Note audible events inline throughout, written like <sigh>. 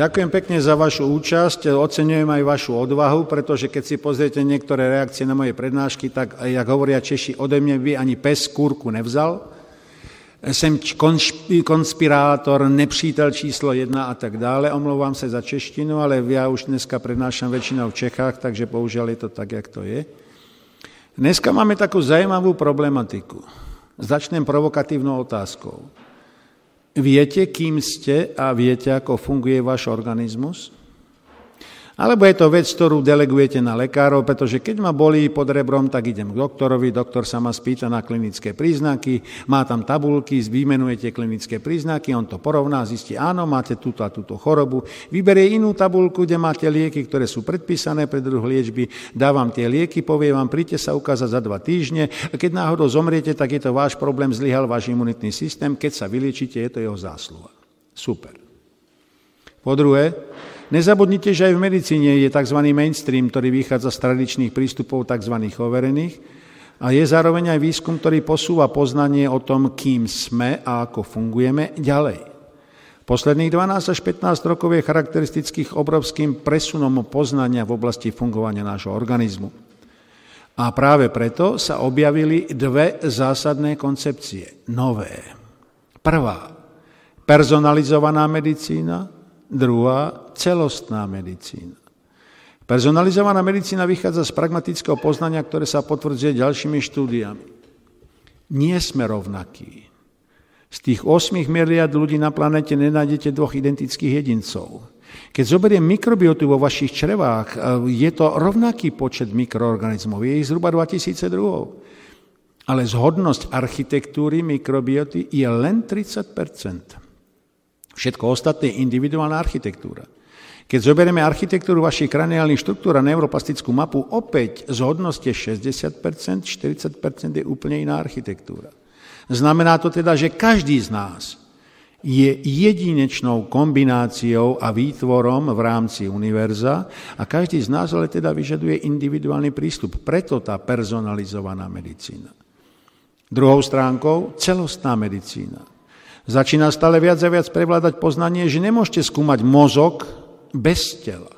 Ďakujem pekne za vašu účasť, oceňujem aj vašu odvahu, pretože keď si pozriete niektoré reakcie na moje prednášky, tak, jak hovoria Češi, ode mňa by ani pes kúrku nevzal. Jsem konspirátor, nepřítel číslo jedna a tak dále. Omlouvám se za češtinu, ale já už dneska prednášam väčšinou v Čechách, takže bohužiaľ je to tak, jak to je. Dneska máme takú zajímavú problematiku. Začnem provokatívnou otázkou. Viete, kým ste a viete, ako funguje váš organizmus? Alebo je to vec, ktorú delegujete na lekárov, pretože keď ma bolí pod rebrom, tak idem k doktorovi, doktor sa ma spýta na klinické príznaky, má tam tabulky, vymenujete klinické príznaky, on to porovná, zistí, áno, máte túto a túto chorobu, vyberie inú tabulku, kde máte lieky, ktoré sú predpísané pre druh liečby, dávam tie lieky, povie vám, príďte sa ukázať za dva týždne, keď náhodou zomriete, tak je to váš problém, zlyhal váš imunitný systém, keď sa vyliečite, je to jeho zásluha. Super. Po druhé, Nezabudnite, že aj v medicíne je tzv. mainstream, ktorý vychádza z tradičných prístupov tzv. overených a je zároveň aj výskum, ktorý posúva poznanie o tom, kým sme a ako fungujeme ďalej. Posledných 12 až 15 rokov je charakteristických obrovským presunom poznania v oblasti fungovania nášho organizmu. A práve preto sa objavili dve zásadné koncepcie, nové. Prvá, personalizovaná medicína, druhá celostná medicína. Personalizovaná medicína vychádza z pragmatického poznania, ktoré sa potvrdzuje ďalšími štúdiami. Nie sme rovnakí. Z tých 8 miliard ľudí na planete nenájdete dvoch identických jedincov. Keď zoberiem mikrobiotu vo vašich črevách, je to rovnaký počet mikroorganizmov, je ich zhruba 2000 druhov. Ale zhodnosť architektúry mikrobioty je len 30 Všetko ostatné je individuálna architektúra. Keď zoberieme architektúru vašich kraniálnych štruktúr a neuroplastickú mapu, opäť z hodnosti 60%, 40% je úplne iná architektúra. Znamená to teda, že každý z nás je jedinečnou kombináciou a výtvorom v rámci univerza a každý z nás ale teda vyžaduje individuálny prístup. Preto tá personalizovaná medicína. Druhou stránkou celostná medicína. Začína stále viac a viac prevládať poznanie, že nemôžete skúmať mozog bez tela.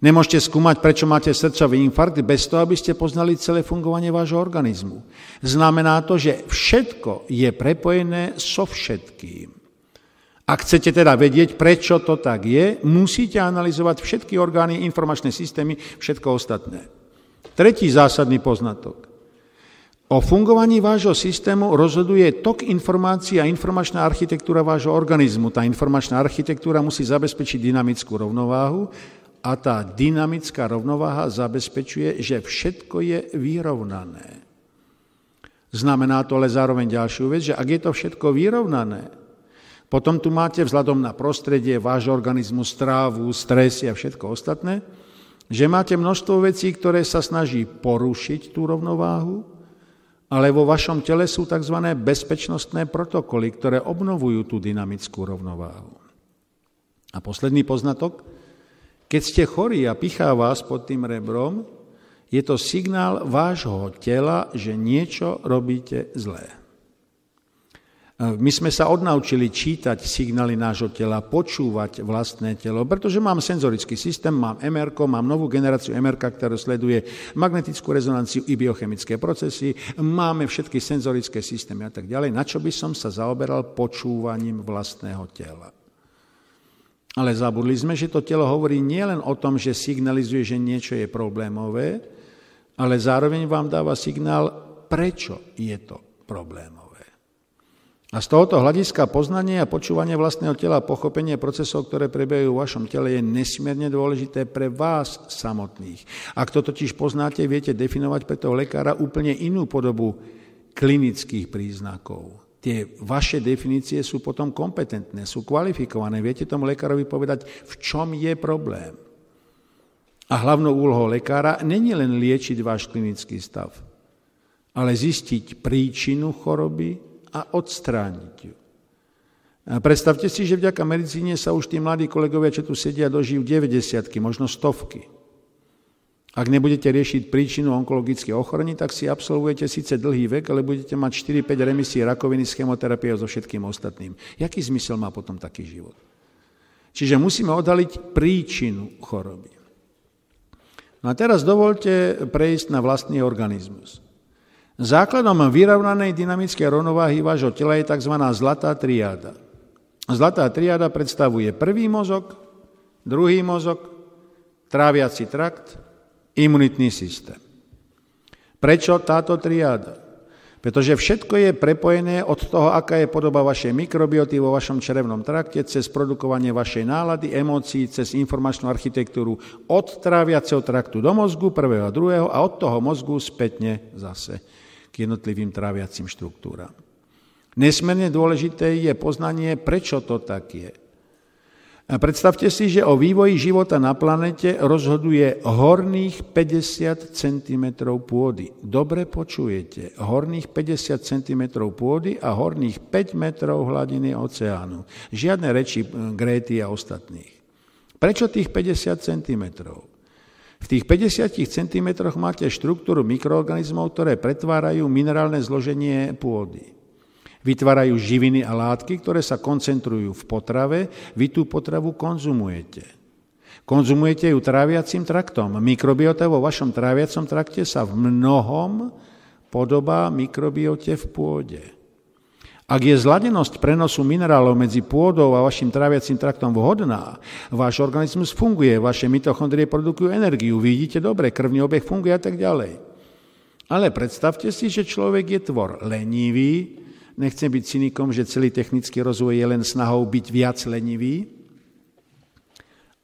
Nemôžete skúmať, prečo máte srdcový infarkt bez toho, aby ste poznali celé fungovanie vášho organizmu. Znamená to, že všetko je prepojené so všetkým. Ak chcete teda vedieť, prečo to tak je, musíte analyzovať všetky orgány, informačné systémy, všetko ostatné. Tretí zásadný poznatok. O fungovaní vášho systému rozhoduje tok informácií a informačná architektúra vášho organizmu. Tá informačná architektúra musí zabezpečiť dynamickú rovnováhu a tá dynamická rovnováha zabezpečuje, že všetko je vyrovnané. Znamená to ale zároveň ďalšiu vec, že ak je to všetko vyrovnané, potom tu máte vzhľadom na prostredie, váš organizmu, strávu, stresy a všetko ostatné, že máte množstvo vecí, ktoré sa snaží porušiť tú rovnováhu, ale vo vašom tele sú tzv. bezpečnostné protokoly, ktoré obnovujú tú dynamickú rovnováhu. A posledný poznatok, keď ste chorí a pichá vás pod tým rebrom, je to signál vášho tela, že niečo robíte zlé. My sme sa odnaučili čítať signály nášho tela, počúvať vlastné telo, pretože mám senzorický systém, mám MR, mám novú generáciu MR, ktorá sleduje magnetickú rezonanciu i biochemické procesy, máme všetky senzorické systémy a tak ďalej. Na čo by som sa zaoberal počúvaním vlastného tela? Ale zabudli sme, že to telo hovorí nielen o tom, že signalizuje, že niečo je problémové, ale zároveň vám dáva signál, prečo je to problémové. A z tohoto hľadiska poznanie a počúvanie vlastného tela a pochopenie procesov, ktoré prebiehajú v vašom tele, je nesmierne dôležité pre vás samotných. Ak to totiž poznáte, viete definovať pre toho lekára úplne inú podobu klinických príznakov. Tie vaše definície sú potom kompetentné, sú kvalifikované. Viete tomu lekárovi povedať, v čom je problém. A hlavnou úlohou lekára není len liečiť váš klinický stav, ale zistiť príčinu choroby, a odstrániť ju. Predstavte si, že vďaka medicíne sa už tí mladí kolegovia, čo tu sedia, dožijú 90 možno stovky. Ak nebudete riešiť príčinu onkologického ochorení, tak si absolvujete síce dlhý vek, ale budete mať 4-5 remisí rakoviny s chemoterapiou so všetkým ostatným. Jaký zmysel má potom taký život? Čiže musíme odhaliť príčinu choroby. No a teraz dovolte prejsť na vlastný organizmus. Základom vyrovnanej dynamickej rovnováhy vášho tela je tzv. zlatá triáda. Zlatá triáda predstavuje prvý mozog, druhý mozog, tráviaci trakt, imunitný systém. Prečo táto triáda? Pretože všetko je prepojené od toho, aká je podoba vašej mikrobioty vo vašom črevnom trakte, cez produkovanie vašej nálady, emócií, cez informačnú architektúru od tráviaceho traktu do mozgu, prvého a druhého, a od toho mozgu spätne zase k jednotlivým tráviacim štruktúram. Nesmierne dôležité je poznanie, prečo to tak je. Predstavte si, že o vývoji života na planete rozhoduje horných 50 cm pôdy. Dobre počujete, horných 50 cm pôdy a horných 5 metrov hladiny oceánu. Žiadne reči Gréty a ostatných. Prečo tých 50 cm? V tých 50 cm máte štruktúru mikroorganizmov, ktoré pretvárajú minerálne zloženie pôdy. Vytvárajú živiny a látky, ktoré sa koncentrujú v potrave, vy tú potravu konzumujete. Konzumujete ju tráviacím traktom. Mikrobiota vo vašom tráviacom trakte sa v mnohom podobá mikrobiote v pôde. Ak je zladenosť prenosu minerálov medzi pôdou a vašim tráviacím traktom vhodná, váš organizmus funguje, vaše mitochondrie produkujú energiu, vidíte dobre, krvný obeh funguje a tak ďalej. Ale predstavte si, že človek je tvor lenivý, Nechcem byť cynikom, že celý technický rozvoj je len snahou byť viac lenivý.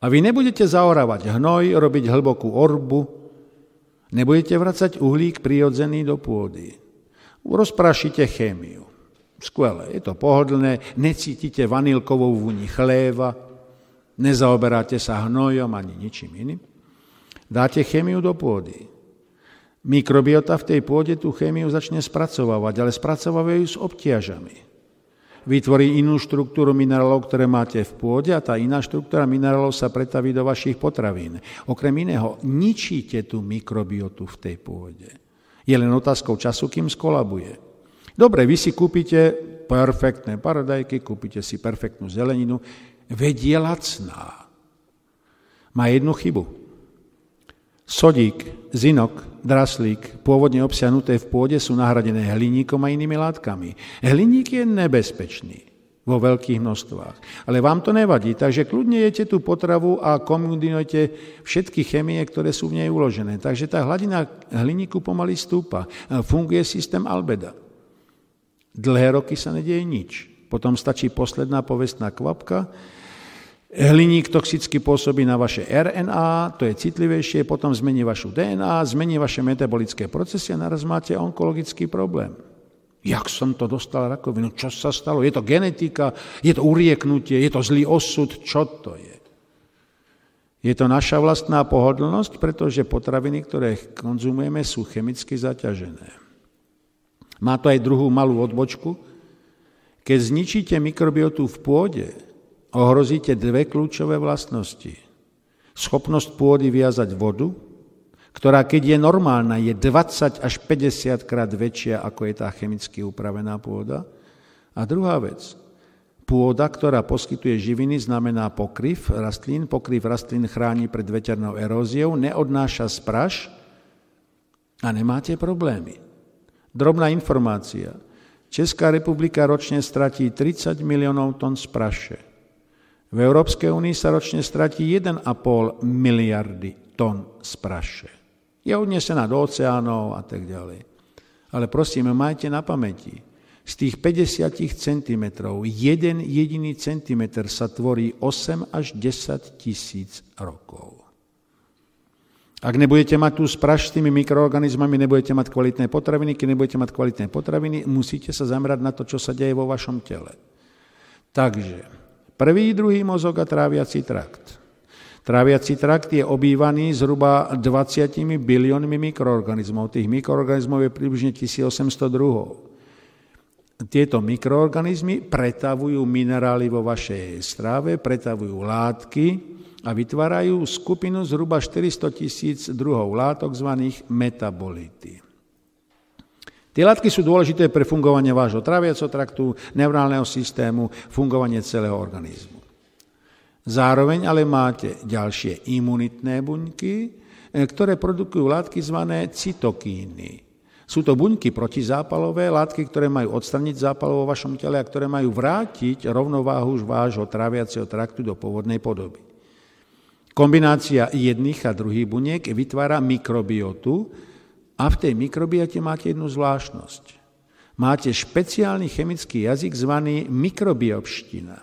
A vy nebudete zaorávať hnoj, robiť hlbokú orbu, nebudete vracať uhlík prirodzený do pôdy. Rozprašite chémiu. Skvelé, je to pohodlné, necítite vanilkovou vúni chléva, nezaoberáte sa hnojom ani ničím iným. Dáte chémiu do pôdy. Mikrobiota v tej pôde tú chémiu začne spracovávať, ale spracovávajú s obtiažami. Vytvorí inú štruktúru minerálov, ktoré máte v pôde a tá iná štruktúra minerálov sa pretaví do vašich potravín. Okrem iného, ničíte tú mikrobiotu v tej pôde. Je len otázkou času, kým skolabuje. Dobre, vy si kúpite perfektné paradajky, kúpite si perfektnú zeleninu, veď je lacná. Má jednu chybu. Sodík, zinok, draslík, pôvodne obsiahnuté v pôde, sú nahradené hliníkom a inými látkami. Hliník je nebezpečný vo veľkých množstvách. Ale vám to nevadí, takže kľudne jete tú potravu a kombinujete všetky chemie, ktoré sú v nej uložené. Takže tá hladina hliníku pomaly stúpa. Funguje systém albeda. Dlhé roky sa nedieje nič. Potom stačí posledná povestná kvapka, Hliník toxicky pôsobí na vaše RNA, to je citlivejšie, potom zmení vašu DNA, zmení vaše metabolické procesy a naraz máte onkologický problém. Jak som to dostal rakovinu? Čo sa stalo? Je to genetika? Je to urieknutie? Je to zlý osud? Čo to je? Je to naša vlastná pohodlnosť, pretože potraviny, ktoré konzumujeme, sú chemicky zaťažené. Má to aj druhú malú odbočku. Keď zničíte mikrobiotu v pôde, ohrozíte dve kľúčové vlastnosti. Schopnosť pôdy viazať vodu, ktorá keď je normálna, je 20 až 50 krát väčšia, ako je tá chemicky upravená pôda. A druhá vec, pôda, ktorá poskytuje živiny, znamená pokryv rastlín. Pokryv rastlín chráni pred veternou eróziou, neodnáša spraš a nemáte problémy. Drobná informácia. Česká republika ročne stratí 30 miliónov tón spraše. V Európskej únii sa ročne stratí 1,5 miliardy tón praše. Je odnesená do oceánov a tak ďalej. Ale prosím, majte na pamäti, z tých 50 cm, jeden jediný centimetr sa tvorí 8 až 10 tisíc rokov. Ak nebudete mať tú spraš s tými mikroorganizmami, nebudete mať kvalitné potraviny, keď nebudete mať kvalitné potraviny, musíte sa zamerať na to, čo sa deje vo vašom tele. Takže Prvý, druhý mozog a tráviaci trakt. Tráviaci trakt je obývaný zhruba 20 biliónmi mikroorganizmov. Tých mikroorganizmov je približne 1800 druhov. Tieto mikroorganizmy pretavujú minerály vo vašej strave, pretavujú látky a vytvárajú skupinu zhruba 400 tisíc druhov látok zvaných metabolity. Tie látky sú dôležité pre fungovanie vášho traviaceho traktu, neurálneho systému, fungovanie celého organizmu. Zároveň ale máte ďalšie imunitné buňky, e, ktoré produkujú látky zvané cytokíny. Sú to buňky protizápalové, látky, ktoré majú odstraniť zápal vo vašom tele a ktoré majú vrátiť rovnováhu vášho tráviaceho traktu do pôvodnej podoby. Kombinácia jedných a druhých buniek vytvára mikrobiotu a v tej mikrobiote máte jednu zvláštnosť. Máte špeciálny chemický jazyk zvaný mikrobiopština.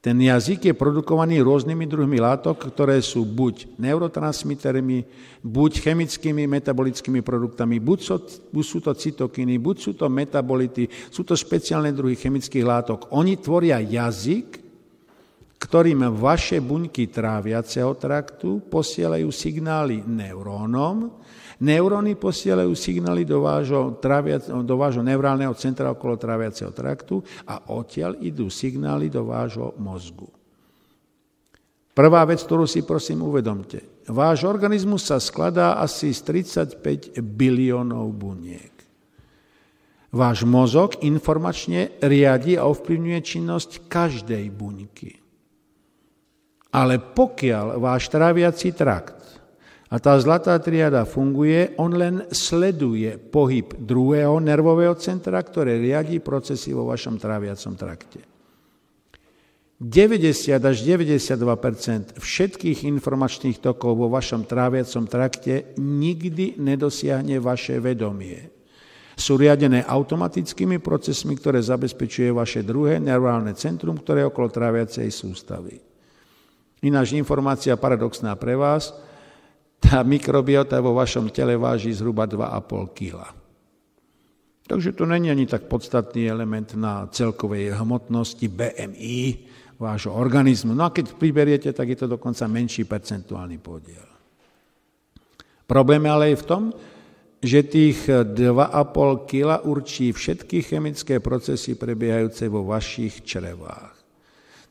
Ten jazyk je produkovaný rôznymi druhmi látok, ktoré sú buď neurotransmitermi, buď chemickými metabolickými produktami, buď sú, to cytokiny, buď sú to metabolity, sú to špeciálne druhy chemických látok. Oni tvoria jazyk, ktorým vaše buňky tráviaceho traktu posielajú signály neurónom, Neuróny posielajú signály do vášho, tráviac, do vášho neurálneho centra okolo tráviaceho traktu a odtiaľ idú signály do vášho mozgu. Prvá vec, ktorú si prosím uvedomte. Váš organizmus sa skladá asi z 35 biliónov buniek. Váš mozog informačne riadi a ovplyvňuje činnosť každej buňky. Ale pokiaľ váš tráviaci trakt a tá zlatá triada funguje, on len sleduje pohyb druhého nervového centra, ktoré riadí procesy vo vašom tráviacom trakte. 90 až 92% všetkých informačných tokov vo vašom tráviacom trakte nikdy nedosiahne vaše vedomie. Sú riadené automatickými procesmi, ktoré zabezpečuje vaše druhé neurálne centrum, ktoré je okolo tráviacej sústavy. Ináč informácia paradoxná pre vás – tá mikrobiota vo vašom tele váži zhruba 2,5 kg. Takže to není ani tak podstatný element na celkovej hmotnosti BMI vášho organizmu. No a keď priberiete, tak je to dokonca menší percentuálny podiel. Problém ale je v tom, že tých 2,5 kg určí všetky chemické procesy prebiehajúce vo vašich črevách.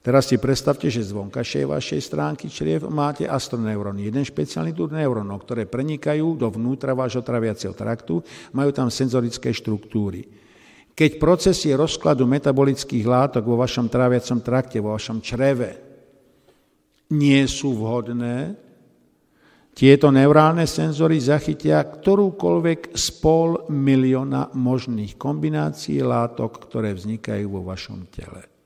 Teraz si predstavte, že z vonkašej vašej stránky čriev máte astroneuróny. Jeden špeciálny druh neurónov, ktoré prenikajú dovnútra vášho traviaceho traktu, majú tam senzorické štruktúry. Keď procesy rozkladu metabolických látok vo vašom tráviacom trakte, vo vašom čreve nie sú vhodné, tieto neurálne senzory zachytia ktorúkoľvek z pol milióna možných kombinácií látok, ktoré vznikajú vo vašom tele.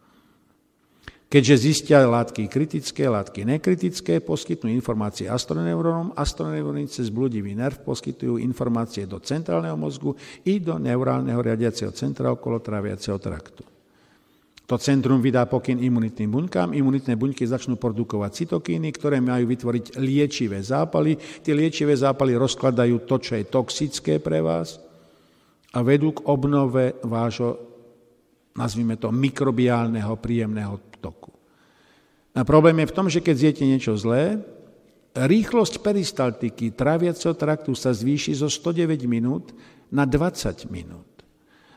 Keďže zistia látky kritické, látky nekritické, poskytnú informácie astroneurónom, astroneuróny cez bludivý nerv poskytujú informácie do centrálneho mozgu i do neurálneho riadiaceho centra okolo tráviaceho traktu. To centrum vydá pokyn imunitným buňkám, imunitné buňky začnú produkovať cytokíny, ktoré majú vytvoriť liečivé zápaly. Tie liečivé zápaly rozkladajú to, čo je toxické pre vás a vedú k obnove vášho, nazvime to, mikrobiálneho príjemného. A problém je v tom, že keď zjete niečo zlé, rýchlosť peristaltiky tráviaceho traktu sa zvýši zo 109 minút na 20 minút.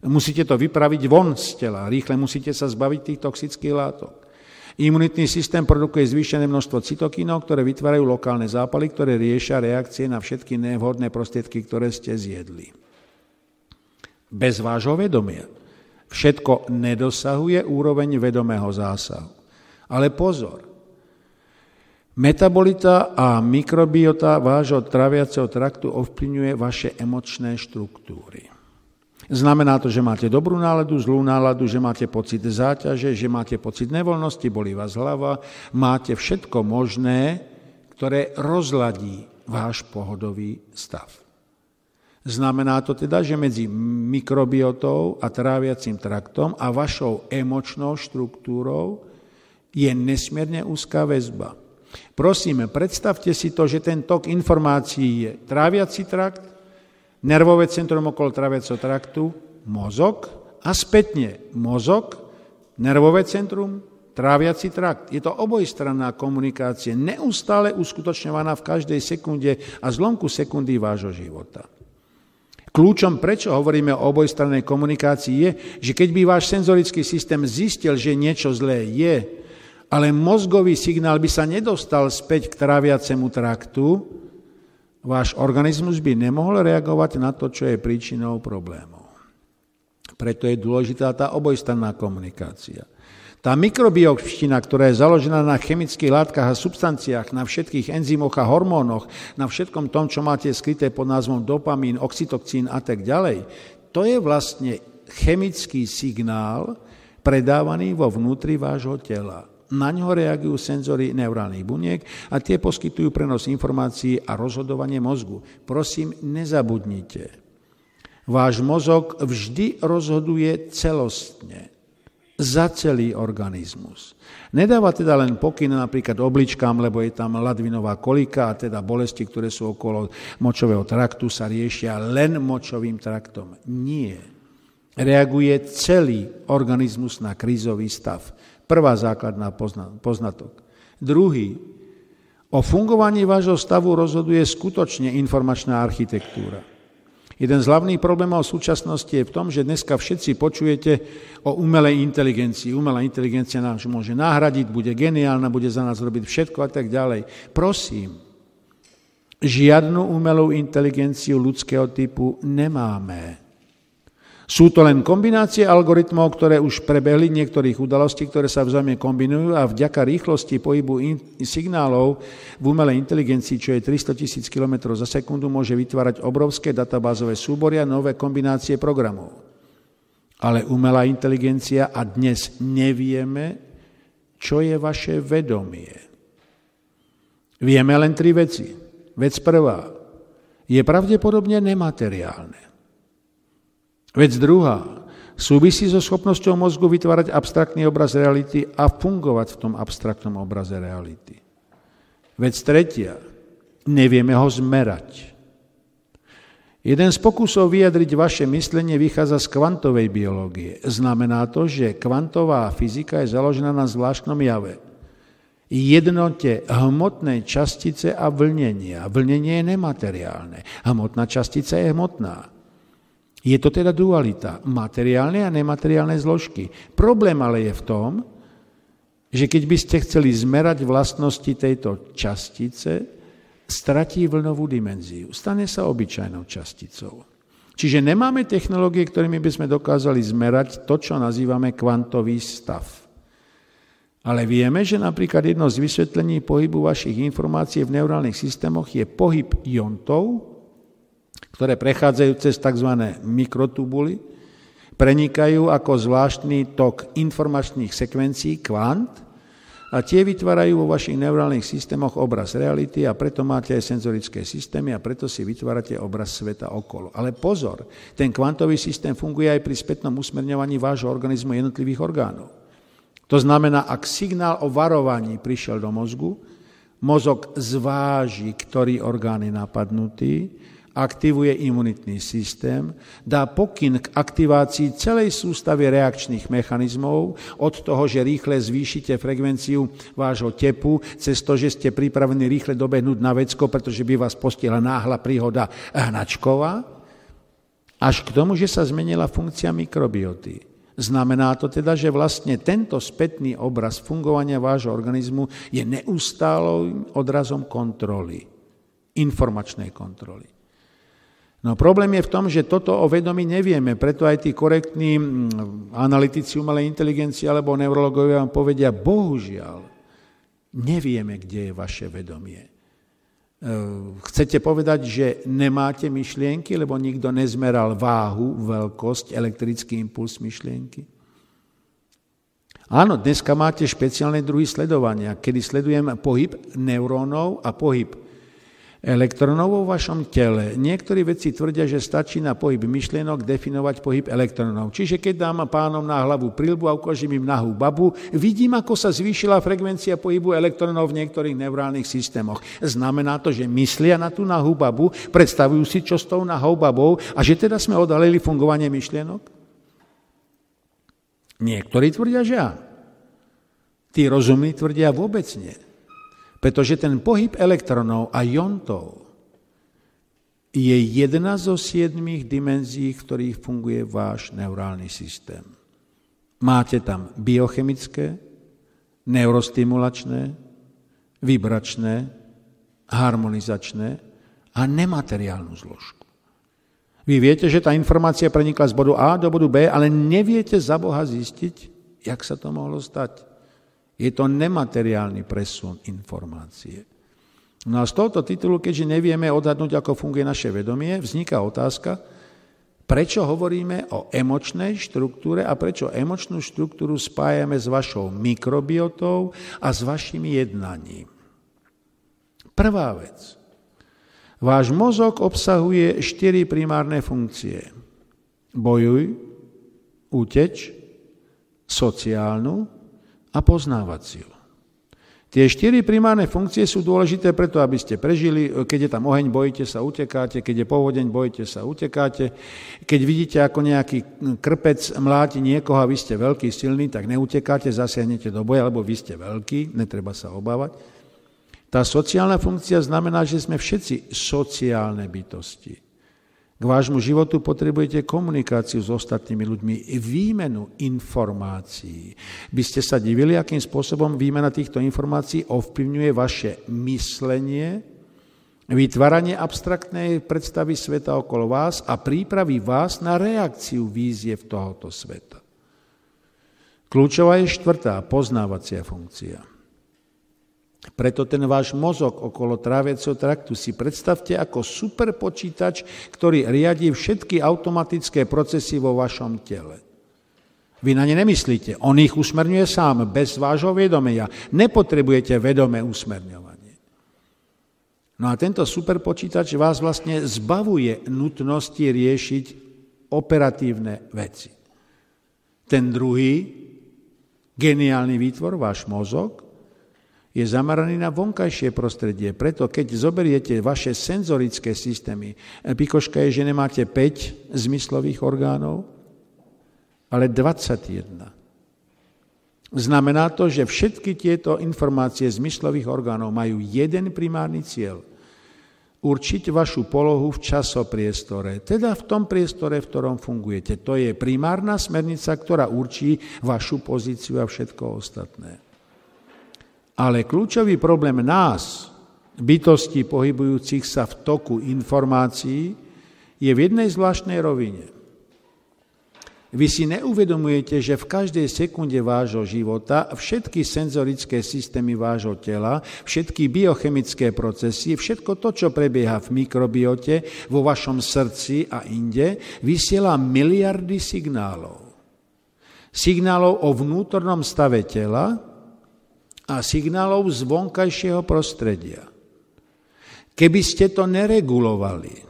Musíte to vypraviť von z tela, rýchle musíte sa zbaviť tých toxických látok. Imunitný systém produkuje zvýšené množstvo cytokínov, ktoré vytvárajú lokálne zápaly, ktoré riešia reakcie na všetky nevhodné prostriedky, ktoré ste zjedli. Bez vášho vedomia. Všetko nedosahuje úroveň vedomého zásahu. Ale pozor, metabolita a mikrobiota vášho traviaceho traktu ovplyvňuje vaše emočné štruktúry. Znamená to, že máte dobrú náladu, zlú náladu, že máte pocit záťaže, že máte pocit nevoľnosti, bolí vás hlava, máte všetko možné, ktoré rozladí váš pohodový stav. Znamená to teda, že medzi mikrobiotou a tráviacím traktom a vašou emočnou štruktúrou je nesmierne úzká väzba. Prosím, predstavte si to, že ten tok informácií je tráviaci trakt, nervové centrum okolo tráviaceho traktu, mozog a spätne mozog, nervové centrum, tráviaci trakt. Je to obojstranná komunikácia, neustále uskutočňovaná v každej sekunde a zlomku sekundy vášho života. Kľúčom, prečo hovoríme o obojstrannej komunikácii, je, že keď by váš senzorický systém zistil, že niečo zlé je, ale mozgový signál by sa nedostal späť k tráviacemu traktu, váš organizmus by nemohol reagovať na to, čo je príčinou problémov. Preto je dôležitá tá obojstranná komunikácia. Tá mikrobiopština, ktorá je založená na chemických látkach a substanciách, na všetkých enzymoch a hormónoch, na všetkom tom, čo máte skryté pod názvom dopamín, oxytocín a tak ďalej, to je vlastne chemický signál predávaný vo vnútri vášho tela. Na ňo reagujú senzory neurálnych buniek a tie poskytujú prenos informácií a rozhodovanie mozgu. Prosím, nezabudnite. Váš mozog vždy rozhoduje celostne za celý organizmus. Nedáva teda len pokyn napríklad obličkám, lebo je tam ladvinová kolika a teda bolesti, ktoré sú okolo močového traktu, sa riešia len močovým traktom. Nie. Reaguje celý organizmus na krízový stav. Prvá základná poznatok. Druhý. O fungovaní vášho stavu rozhoduje skutočne informačná architektúra. Jeden z hlavných problémov súčasnosti je v tom, že dneska všetci počujete o umelej inteligencii. Umelá inteligencia nás môže nahradiť, bude geniálna, bude za nás robiť všetko a tak ďalej. Prosím, žiadnu umelú inteligenciu ľudského typu nemáme. Sú to len kombinácie algoritmov, ktoré už prebehli niektorých udalostí, ktoré sa vzájomne kombinujú a vďaka rýchlosti pohybu signálov v umelej inteligencii, čo je 300 tisíc km za sekundu, môže vytvárať obrovské databázové súbory a nové kombinácie programov. Ale umelá inteligencia a dnes nevieme, čo je vaše vedomie. Vieme len tri veci. Vec prvá. Je pravdepodobne nemateriálne. Vec druhá súvisí so schopnosťou mozgu vytvárať abstraktný obraz reality a fungovať v tom abstraktnom obraze reality. Vec tretia, nevieme ho zmerať. Jeden z pokusov vyjadriť vaše myslenie vychádza z kvantovej biológie. Znamená to, že kvantová fyzika je založená na zvláštnom jave. Jednote hmotnej častice a vlnenia. Vlnenie je nemateriálne. Hmotná častica je hmotná. Je to teda dualita, materiálne a nemateriálne zložky. Problém ale je v tom, že keď by ste chceli zmerať vlastnosti tejto častice, stratí vlnovú dimenziu. Stane sa obyčajnou časticou. Čiže nemáme technológie, ktorými by sme dokázali zmerať to, čo nazývame kvantový stav. Ale vieme, že napríklad jedno z vysvetlení pohybu vašich informácií v neurálnych systémoch je pohyb iontov, ktoré prechádzajú cez tzv. mikrotubuly, prenikajú ako zvláštny tok informačných sekvencií, kvant, a tie vytvárajú vo vašich neurálnych systémoch obraz reality a preto máte aj senzorické systémy a preto si vytvárate obraz sveta okolo. Ale pozor, ten kvantový systém funguje aj pri spätnom usmerňovaní vášho organizmu jednotlivých orgánov. To znamená, ak signál o varovaní prišiel do mozgu, mozog zváži, ktorý orgán je napadnutý, aktivuje imunitný systém, dá pokyn k aktivácii celej sústavy reakčných mechanizmov, od toho, že rýchle zvýšite frekvenciu vášho tepu, cez to, že ste pripravení rýchle dobehnúť na vecko, pretože by vás postihla náhla príhoda hnačková, až k tomu, že sa zmenila funkcia mikrobioty. Znamená to teda, že vlastne tento spätný obraz fungovania vášho organizmu je neustálým odrazom kontroly, informačnej kontroly. No problém je v tom, že toto o vedomí nevieme, preto aj tí korektní mm, analytici umelej inteligencie alebo neurologovia vám povedia, bohužiaľ, nevieme, kde je vaše vedomie. E, chcete povedať, že nemáte myšlienky, lebo nikto nezmeral váhu, veľkosť, elektrický impuls myšlienky? Áno, dneska máte špeciálne druhy sledovania, kedy sledujem pohyb neurónov a pohyb elektronov vo vašom tele. Niektorí vedci tvrdia, že stačí na pohyb myšlienok definovať pohyb elektronov. Čiže keď dám pánom na hlavu prilbu a ukážem im nahú babu, vidím, ako sa zvýšila frekvencia pohybu elektronov v niektorých neurálnych systémoch. Znamená to, že myslia na tú nahú babu, predstavujú si, čo s tou nahou babou a že teda sme odhalili fungovanie myšlienok? Niektorí tvrdia, že áno. Tí rozumní tvrdia vôbec nie. Pretože ten pohyb elektronov a jontov je jedna zo siedmých dimenzií, v ktorých funguje váš neurálny systém. Máte tam biochemické, neurostimulačné, vibračné, harmonizačné a nemateriálnu zložku. Vy viete, že tá informácia prenikla z bodu A do bodu B, ale neviete za Boha zistiť, Jak sa to mohlo stať? Je to nemateriálny presun informácie. No a z tohoto titulu, keďže nevieme odhadnúť, ako funguje naše vedomie, vzniká otázka, prečo hovoríme o emočnej štruktúre a prečo emočnú štruktúru spájame s vašou mikrobiotou a s vašim jednaním. Prvá vec. Váš mozog obsahuje štyri primárne funkcie. Bojuj, uteč, sociálnu a poznávaciu. Tie štyri primárne funkcie sú dôležité preto, aby ste prežili. Keď je tam oheň, bojíte sa, utekáte. Keď je povodeň, bojíte sa, utekáte. Keď vidíte, ako nejaký krpec mláti niekoho a vy ste veľký, silný, tak neutekáte, zasiahnete do boja, lebo vy ste veľký, netreba sa obávať. Tá sociálna funkcia znamená, že sme všetci sociálne bytosti. K vášmu životu potrebujete komunikáciu s ostatnými ľuďmi, výmenu informácií. By ste sa divili, akým spôsobom výmena týchto informácií ovplyvňuje vaše myslenie, vytváranie abstraktnej predstavy sveta okolo vás a prípravy vás na reakciu vízie v tohoto sveta. Kľúčová je štvrtá, poznávacia funkcia. Preto ten váš mozog okolo tráviaceho traktu si predstavte ako superpočítač, ktorý riadi všetky automatické procesy vo vašom tele. Vy na ne nemyslíte, on ich usmerňuje sám, bez vášho vedomia. Nepotrebujete vedomé usmerňovanie. No a tento superpočítač vás vlastne zbavuje nutnosti riešiť operatívne veci. Ten druhý geniálny výtvor, váš mozog, je zameraný na vonkajšie prostredie. Preto keď zoberiete vaše senzorické systémy, pikoška je, že nemáte 5 zmyslových orgánov, ale 21. Znamená to, že všetky tieto informácie zmyslových orgánov majú jeden primárny cieľ. Určiť vašu polohu v časopriestore, teda v tom priestore, v ktorom fungujete. To je primárna smernica, ktorá určí vašu pozíciu a všetko ostatné. Ale kľúčový problém nás, bytostí pohybujúcich sa v toku informácií, je v jednej zvláštnej rovine. Vy si neuvedomujete, že v každej sekunde vášho života všetky senzorické systémy vášho tela, všetky biochemické procesy, všetko to, čo prebieha v mikrobiote, vo vašom srdci a inde, vysiela miliardy signálov. Signálov o vnútornom stave tela, a signálov z vonkajšieho prostredia. Keby ste to neregulovali,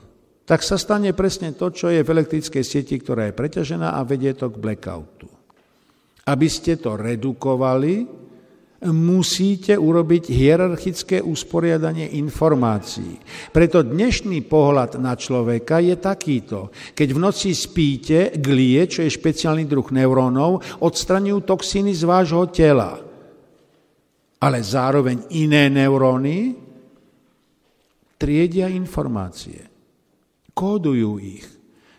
tak sa stane presne to, čo je v elektrickej sieti, ktorá je preťažená a vedie to k blackoutu. Aby ste to redukovali, musíte urobiť hierarchické usporiadanie informácií. Preto dnešný pohľad na človeka je takýto. Keď v noci spíte, glie, čo je špeciálny druh neurónov, odstraňujú toxíny z vášho tela ale zároveň iné neuróny triedia informácie, kódujú ich.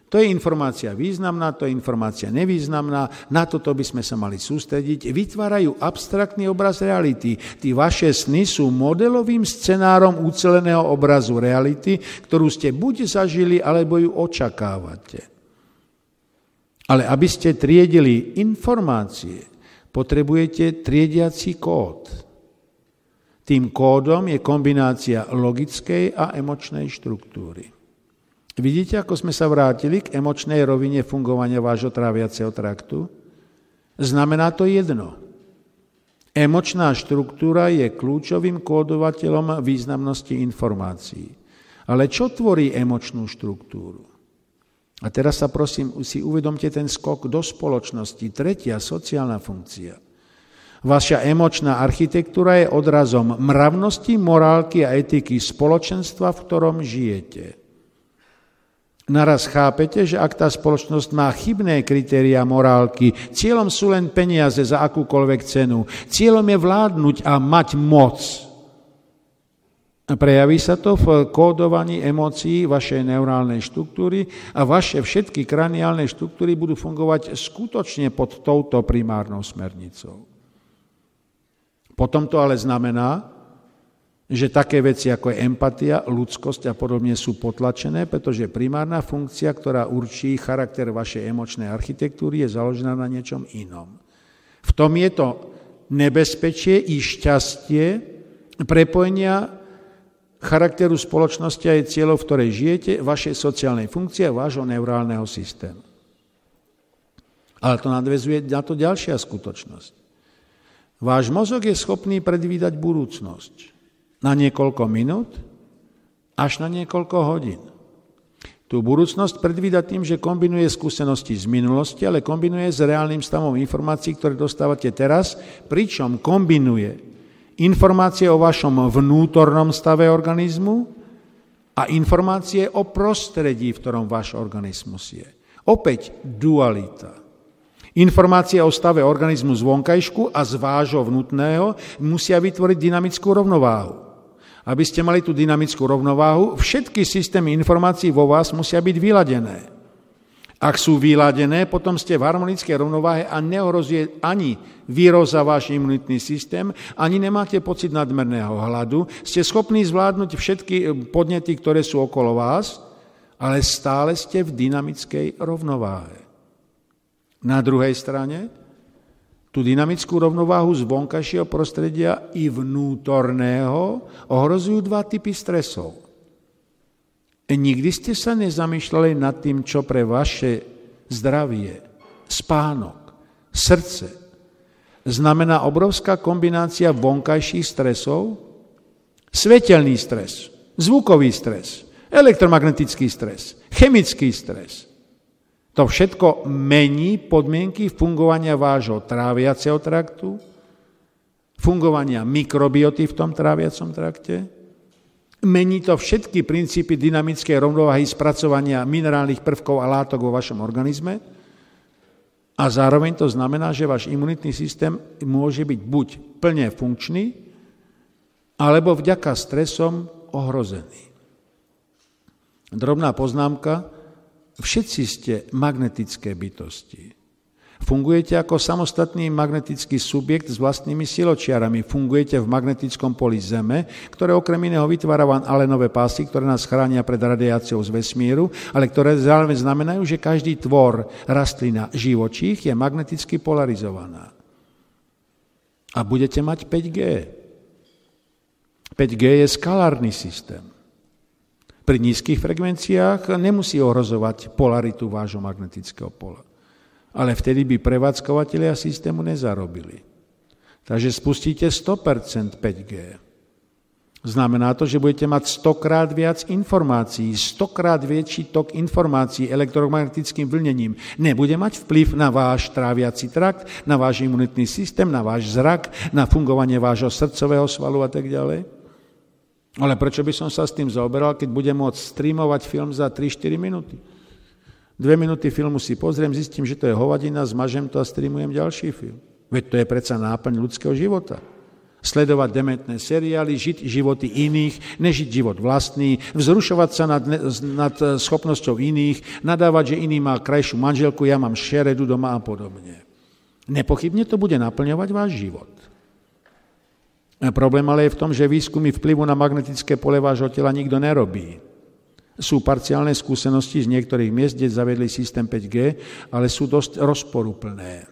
To je informácia významná, to je informácia nevýznamná, na toto by sme sa mali sústrediť. Vytvárajú abstraktný obraz reality. Tí vaše sny sú modelovým scenárom uceleného obrazu reality, ktorú ste buď zažili, alebo ju očakávate. Ale aby ste triedili informácie, potrebujete triediaci kód. Tým kódom je kombinácia logickej a emočnej štruktúry. Vidíte, ako sme sa vrátili k emočnej rovine fungovania vášho tráviaceho traktu? Znamená to jedno. Emočná štruktúra je kľúčovým kódovateľom významnosti informácií. Ale čo tvorí emočnú štruktúru? A teraz sa prosím, si uvedomte ten skok do spoločnosti. Tretia sociálna funkcia – Vaša emočná architektúra je odrazom mravnosti, morálky a etiky spoločenstva, v ktorom žijete. Naraz chápete, že ak tá spoločnosť má chybné kritéria morálky, cieľom sú len peniaze za akúkoľvek cenu, cieľom je vládnuť a mať moc. Prejaví sa to v kódovaní emócií vašej neurálnej štruktúry a vaše všetky kraniálne štruktúry budú fungovať skutočne pod touto primárnou smernicou. Potom to ale znamená, že také veci ako je empatia, ľudskosť a podobne sú potlačené, pretože primárna funkcia, ktorá určí charakter vašej emočnej architektúry, je založená na niečom inom. V tom je to nebezpečie i šťastie prepojenia charakteru spoločnosti a jej cieľov, v ktorej žijete, vašej sociálnej funkcie a vášho neurálneho systému. Ale to nadvezuje na to ďalšia skutočnosť. Váš mozog je schopný predvídať budúcnosť na niekoľko minút až na niekoľko hodín. Tú budúcnosť predvída tým, že kombinuje skúsenosti z minulosti, ale kombinuje s reálnym stavom informácií, ktoré dostávate teraz, pričom kombinuje informácie o vašom vnútornom stave organizmu a informácie o prostredí, v ktorom váš organizmus je. Opäť dualita. Informácie o stave organizmu z vonkajšku a z vášho vnútného musia vytvoriť dynamickú rovnováhu aby ste mali tú dynamickú rovnováhu, všetky systémy informácií vo vás musia byť vyladené. Ak sú vyladené, potom ste v harmonickej rovnováhe a neohrozuje ani výroza váš imunitný systém, ani nemáte pocit nadmerného hladu, ste schopní zvládnuť všetky podnety, ktoré sú okolo vás, ale stále ste v dynamickej rovnováhe. Na druhej strane, tú dynamickú rovnováhu z vonkajšieho prostredia i vnútorného ohrozujú dva typy stresov. E nikdy ste sa nezamýšľali nad tým, čo pre vaše zdravie, spánok, srdce znamená obrovská kombinácia vonkajších stresov, svetelný stres, zvukový stres, elektromagnetický stres, chemický stres, to všetko mení podmienky fungovania vášho tráviaceho traktu, fungovania mikrobioty v tom tráviacom trakte, mení to všetky princípy dynamickej rovnováhy spracovania minerálnych prvkov a látok vo vašom organizme. A zároveň to znamená, že váš imunitný systém môže byť buď plne funkčný, alebo vďaka stresom ohrozený. Drobná poznámka, Všetci ste magnetické bytosti. Fungujete ako samostatný magnetický subjekt s vlastnými siločiarami. Fungujete v magnetickom poli Zeme, ktoré okrem iného vytvára vám alenové pásy, ktoré nás chránia pred radiáciou z vesmíru, ale ktoré zároveň znamenajú, že každý tvor, rastlina, živočích je magneticky polarizovaná. A budete mať 5G. 5G je skalárny systém pri nízkych frekvenciách nemusí ohrozovať polaritu vášho magnetického pola. Ale vtedy by prevádzkovateľia systému nezarobili. Takže spustíte 100% 5G. Znamená to, že budete mať 100 krát viac informácií, 100 krát väčší tok informácií elektromagnetickým vlnením. Nebude mať vplyv na váš tráviaci trakt, na váš imunitný systém, na váš zrak, na fungovanie vášho srdcového svalu a tak ďalej. Ale prečo by som sa s tým zaoberal, keď budem môcť streamovať film za 3-4 minúty? Dve minúty filmu si pozriem, zistím, že to je hovadina, zmažem to a streamujem ďalší film. Veď to je predsa náplň ľudského života. Sledovať dementné seriály, žiť životy iných, nežiť život vlastný, vzrušovať sa nad, nad schopnosťou iných, nadávať, že iný má krajšiu manželku, ja mám šeredu doma a podobne. Nepochybne to bude naplňovať váš život. Problém ale je v tom, že výskumy vplyvu na magnetické pole vášho tela nikto nerobí. Sú parciálne skúsenosti z niektorých miest, kde zavedli systém 5G, ale sú dosť rozporuplné.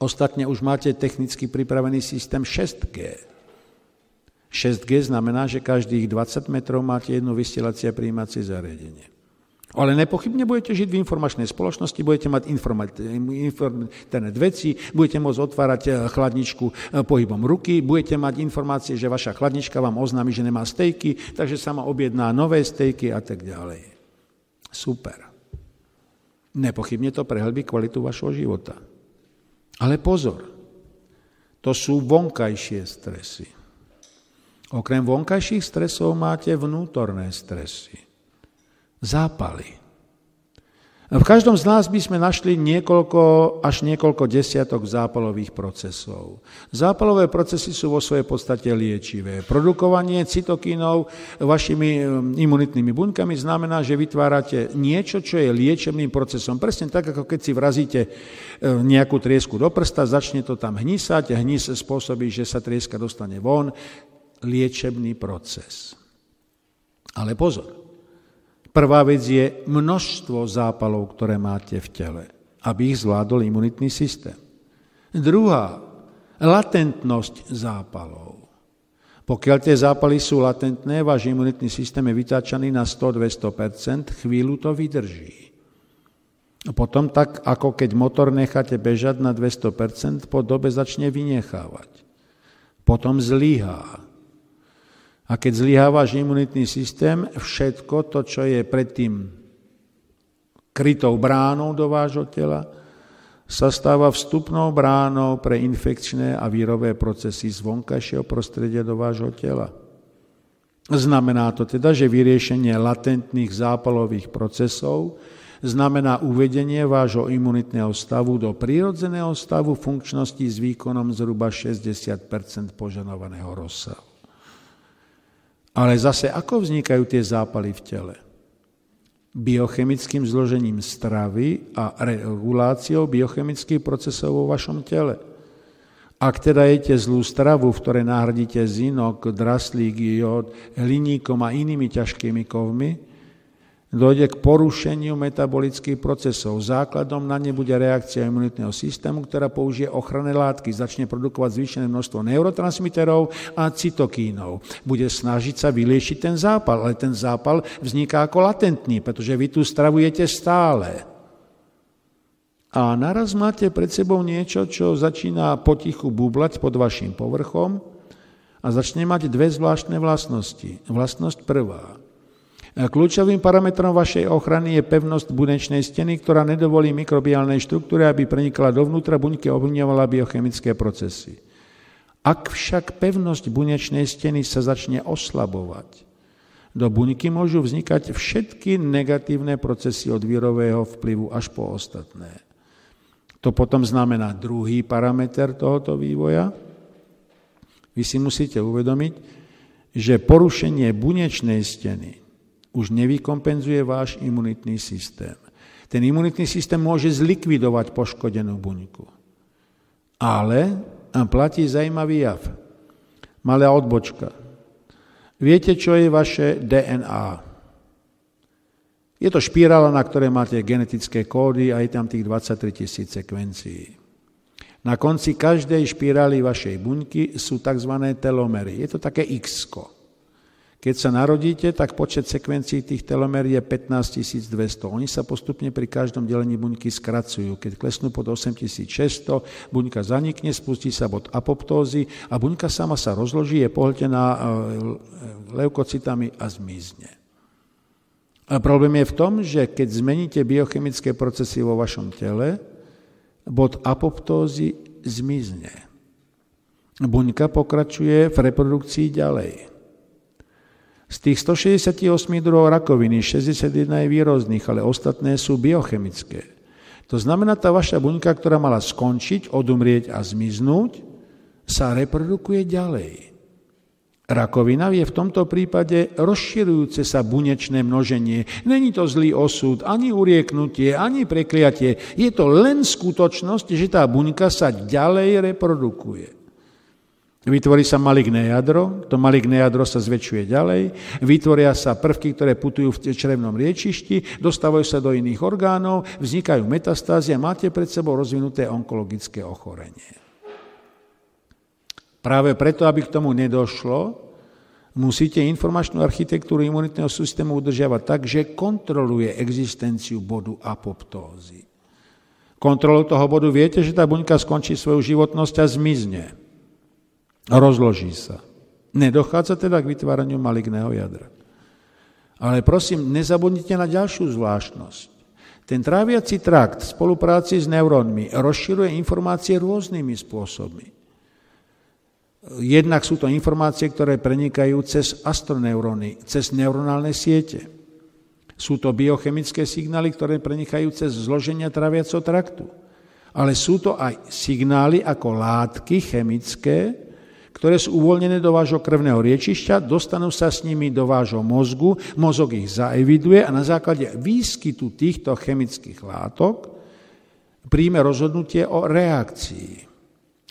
Ostatne už máte technicky pripravený systém 6G. 6G znamená, že každých 20 metrov máte jedno vysielacie a príjímacie zariadenie. Ale nepochybne budete žiť v informačnej spoločnosti, budete mať internet veci, budete môcť otvárať eh, chladničku eh, pohybom ruky, budete mať informácie, že vaša chladnička vám oznámi, že nemá stejky, takže sa má objedná nové stejky a tak ďalej. Super. Nepochybne to prehlbí kvalitu vašho života. Ale pozor, to sú vonkajšie stresy. Okrem vonkajších stresov máte vnútorné stresy zápaly. V každom z nás by sme našli niekoľko, až niekoľko desiatok zápalových procesov. Zápalové procesy sú vo svojej podstate liečivé. Produkovanie cytokínov vašimi imunitnými buňkami znamená, že vytvárate niečo, čo je liečebným procesom. Presne tak, ako keď si vrazíte nejakú triesku do prsta, začne to tam hnisať, hnis spôsobí, že sa trieska dostane von. Liečebný proces. Ale pozor, Prvá vec je množstvo zápalov, ktoré máte v tele, aby ich zvládol imunitný systém. Druhá, latentnosť zápalov. Pokiaľ tie zápaly sú latentné, váš imunitný systém je vytáčaný na 100-200%, chvíľu to vydrží. Potom tak, ako keď motor necháte bežať na 200%, po dobe začne vynechávať. Potom zlyhá. A keď zlyhá váš imunitný systém, všetko to, čo je predtým krytou bránou do vášho tela, sa stáva vstupnou bránou pre infekčné a výrové procesy z vonkajšieho prostredia do vášho tela. Znamená to teda, že vyriešenie latentných zápalových procesov znamená uvedenie vášho imunitného stavu do prírodzeného stavu funkčnosti s výkonom zhruba 60% požadovaného rozsahu. Ale zase, ako vznikajú tie zápaly v tele? biochemickým zložením stravy a reguláciou biochemických procesov vo vašom tele. Ak teda jete zlú stravu, v ktorej nahradíte zinok, draslík, jód, hliníkom a inými ťažkými kovmi, dojde k porušeniu metabolických procesov. Základom na ne bude reakcia imunitného systému, ktorá použije ochranné látky, začne produkovať zvýšené množstvo neurotransmiterov a cytokínov. Bude snažiť sa vyliešiť ten zápal, ale ten zápal vzniká ako latentný, pretože vy tu stravujete stále. A naraz máte pred sebou niečo, čo začína potichu bublať pod vašim povrchom a začne mať dve zvláštne vlastnosti. Vlastnosť prvá. Kľúčovým parametrom vašej ochrany je pevnosť bunečnej steny, ktorá nedovolí mikrobiálnej štruktúre, aby prenikla dovnútra buňky a ovlivňovala biochemické procesy. Ak však pevnosť bunečnej steny sa začne oslabovať, do buňky môžu vznikať všetky negatívne procesy od vírového vplyvu až po ostatné. To potom znamená druhý parameter tohoto vývoja. Vy si musíte uvedomiť, že porušenie bunečnej steny už nevykompenzuje váš imunitný systém. Ten imunitný systém môže zlikvidovať poškodenú buňku. Ale platí zajímavý jav. Malá odbočka. Viete, čo je vaše DNA? Je to špirála, na ktoré máte genetické kódy a je tam tých 23 tisíc sekvencií. Na konci každej špirály vašej buňky sú tzv. telomery. Je to také x -ko. Keď sa narodíte, tak počet sekvencií tých telomer je 15 200. Oni sa postupne pri každom delení buňky skracujú. Keď klesnú pod 8600, buňka zanikne, spustí sa bod apoptózy a buňka sama sa rozloží, je pohltená e, leukocitami a zmizne. A problém je v tom, že keď zmeníte biochemické procesy vo vašom tele, bod apoptózy zmizne. Buňka pokračuje v reprodukcii ďalej. Z tých 168 druhov rakoviny 61 je výrozných, ale ostatné sú biochemické. To znamená, tá vaša buňka, ktorá mala skončiť, odumrieť a zmiznúť, sa reprodukuje ďalej. Rakovina je v tomto prípade rozširujúce sa bunečné množenie. Není to zlý osud, ani urieknutie, ani prekliatie. Je to len skutočnosť, že tá buňka sa ďalej reprodukuje. Vytvorí sa maligné jadro, to maligné jadro sa zväčšuje ďalej, vytvoria sa prvky, ktoré putujú v črevnom riečišti, dostávajú sa do iných orgánov, vznikajú metastázy a máte pred sebou rozvinuté onkologické ochorenie. Práve preto, aby k tomu nedošlo, musíte informačnú architektúru imunitného systému udržiavať tak, že kontroluje existenciu bodu apoptózy. Kontrolou toho bodu viete, že tá buňka skončí svoju životnosť a zmizne rozloží sa. Nedochádza teda k vytváraniu maligného jadra. Ale prosím, nezabudnite na ďalšiu zvláštnosť. Ten tráviaci trakt v spolupráci s neurónmi rozširuje informácie rôznymi spôsobmi. Jednak sú to informácie, ktoré prenikajú cez astroneuróny, cez neuronálne siete. Sú to biochemické signály, ktoré prenikajú cez zloženia tráviaceho traktu. Ale sú to aj signály ako látky chemické, ktoré sú uvoľnené do vášho krvného riečišťa, dostanú sa s nimi do vášho mozgu, mozog ich zaeviduje a na základe výskytu týchto chemických látok príjme rozhodnutie o reakcii.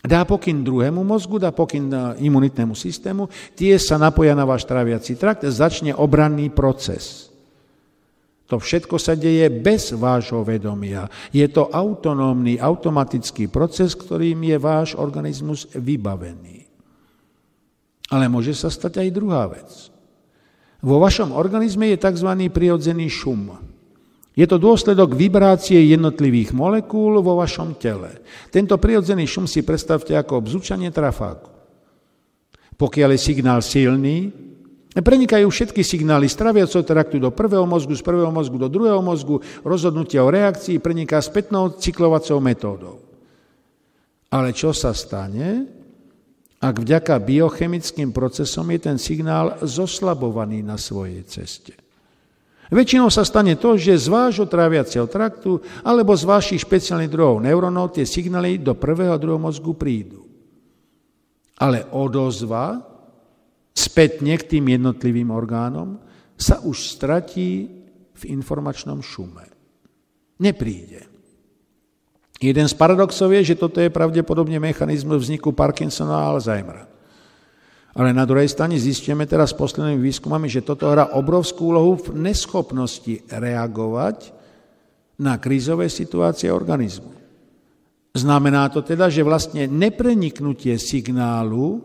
Dá pokyn druhému mozgu, dá pokyn imunitnému systému, tie sa napoja na váš tráviaci trakt, začne obranný proces. To všetko sa deje bez vášho vedomia. Je to autonómny, automatický proces, ktorým je váš organizmus vybavený. Ale môže sa stať aj druhá vec. Vo vašom organizme je tzv. prirodzený šum. Je to dôsledok vibrácie jednotlivých molekúl vo vašom tele. Tento prirodzený šum si predstavte ako obzúčanie trafáku. Pokiaľ je signál silný, Prenikajú všetky signály z traviaceho traktu do prvého mozgu, z prvého mozgu do druhého mozgu, rozhodnutia o reakcii preniká spätnou cyklovacou metódou. Ale čo sa stane, ak vďaka biochemickým procesom je ten signál zoslabovaný na svojej ceste? Väčšinou sa stane to, že z vášho tráviaceho traktu alebo z vašich špeciálnych druhov neurónov tie signály do prvého a druhého mozgu prídu. Ale odozva spätne k tým jednotlivým orgánom sa už stratí v informačnom šume. Nepríde. Jeden z paradoxov je, že toto je pravdepodobne mechanizmus vzniku Parkinsona a Alzheimera. Ale na druhej strane zistíme teraz poslednými výskumami, že toto hrá obrovskú úlohu v neschopnosti reagovať na krízové situácie organizmu. Znamená to teda, že vlastne nepreniknutie signálu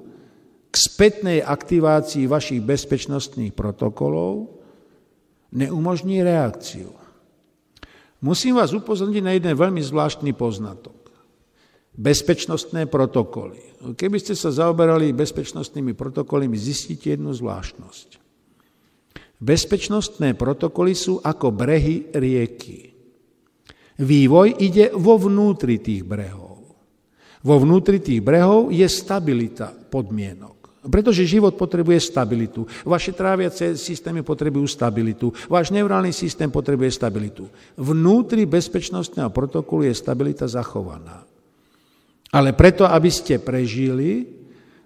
k spätnej aktivácii vašich bezpečnostných protokolov neumožní reakciu. Musím vás upozorniť na jeden veľmi zvláštny poznatok bezpečnostné protokoly. Keby ste sa zaoberali bezpečnostnými protokolmi, zistíte jednu zvláštnosť. Bezpečnostné protokoly sú ako brehy rieky. Vývoj ide vo vnútri tých brehov. Vo vnútri tých brehov je stabilita podmienok. Pretože život potrebuje stabilitu. Vaše tráviace systémy potrebujú stabilitu. Váš neurálny systém potrebuje stabilitu. Vnútri bezpečnostného protokolu je stabilita zachovaná. Ale preto, aby ste prežili,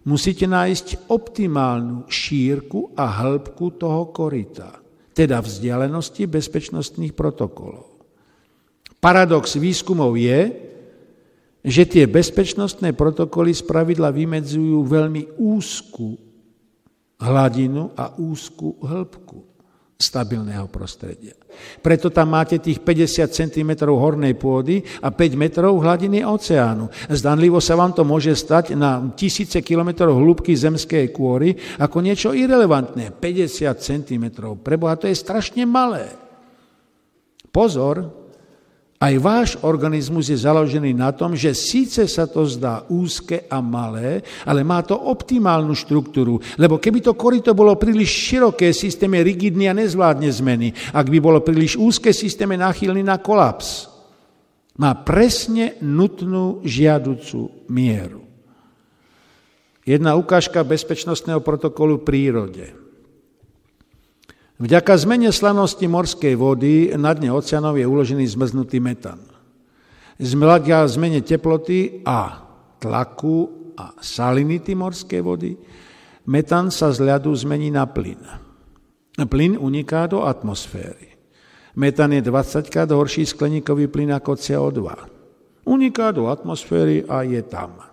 musíte nájsť optimálnu šírku a hĺbku toho korita, teda vzdialenosti bezpečnostných protokolov. Paradox výskumov je, že tie bezpečnostné protokoly z pravidla vymedzujú veľmi úzku hladinu a úzku hĺbku stabilného prostredia. Preto tam máte tých 50 cm hornej pôdy a 5 metrov hladiny oceánu. Zdanlivo sa vám to môže stať na tisíce kilometrov hĺbky zemskej kôry ako niečo irrelevantné. 50 cm. Preboha, to je strašne malé. Pozor, aj váš organizmus je založený na tom, že síce sa to zdá úzke a malé, ale má to optimálnu štruktúru. Lebo keby to korito bolo príliš široké, systém je rigidný a nezvládne zmeny. Ak by bolo príliš úzke, systém je náchylný na kolaps. Má presne nutnú žiaducu mieru. Jedna ukážka bezpečnostného protokolu v prírode. Vďaka zmene slanosti morskej vody na dne oceánov je uložený zmrznutý metan. Vďaka zmene teploty a tlaku a salinity morskej vody metan sa z ľadu zmení na plyn. Plyn uniká do atmosféry. Metan je 20 krát horší skleníkový plyn ako CO2. Uniká do atmosféry a je tam.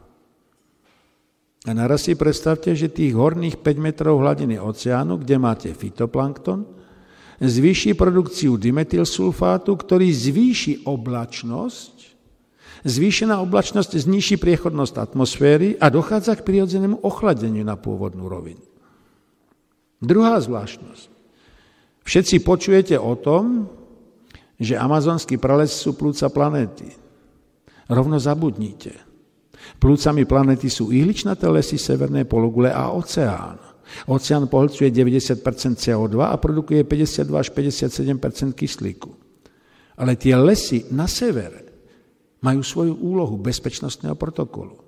A naraz si predstavte, že tých horných 5 metrov hladiny oceánu, kde máte fitoplankton, zvýši produkciu dimetylsulfátu, ktorý zvýši oblačnosť, zvýšená oblačnosť zniží priechodnosť atmosféry a dochádza k prirodzenému ochladeniu na pôvodnú rovinu. Druhá zvláštnosť. Všetci počujete o tom, že amazonský prales sú plúca planéty. Rovno zabudnite. Plúcami planety sú ihličnaté lesy severnej pologule a oceán. Oceán pohlcuje 90% CO2 a produkuje 52 až 57% kyslíku. Ale tie lesy na severe majú svoju úlohu bezpečnostného protokolu.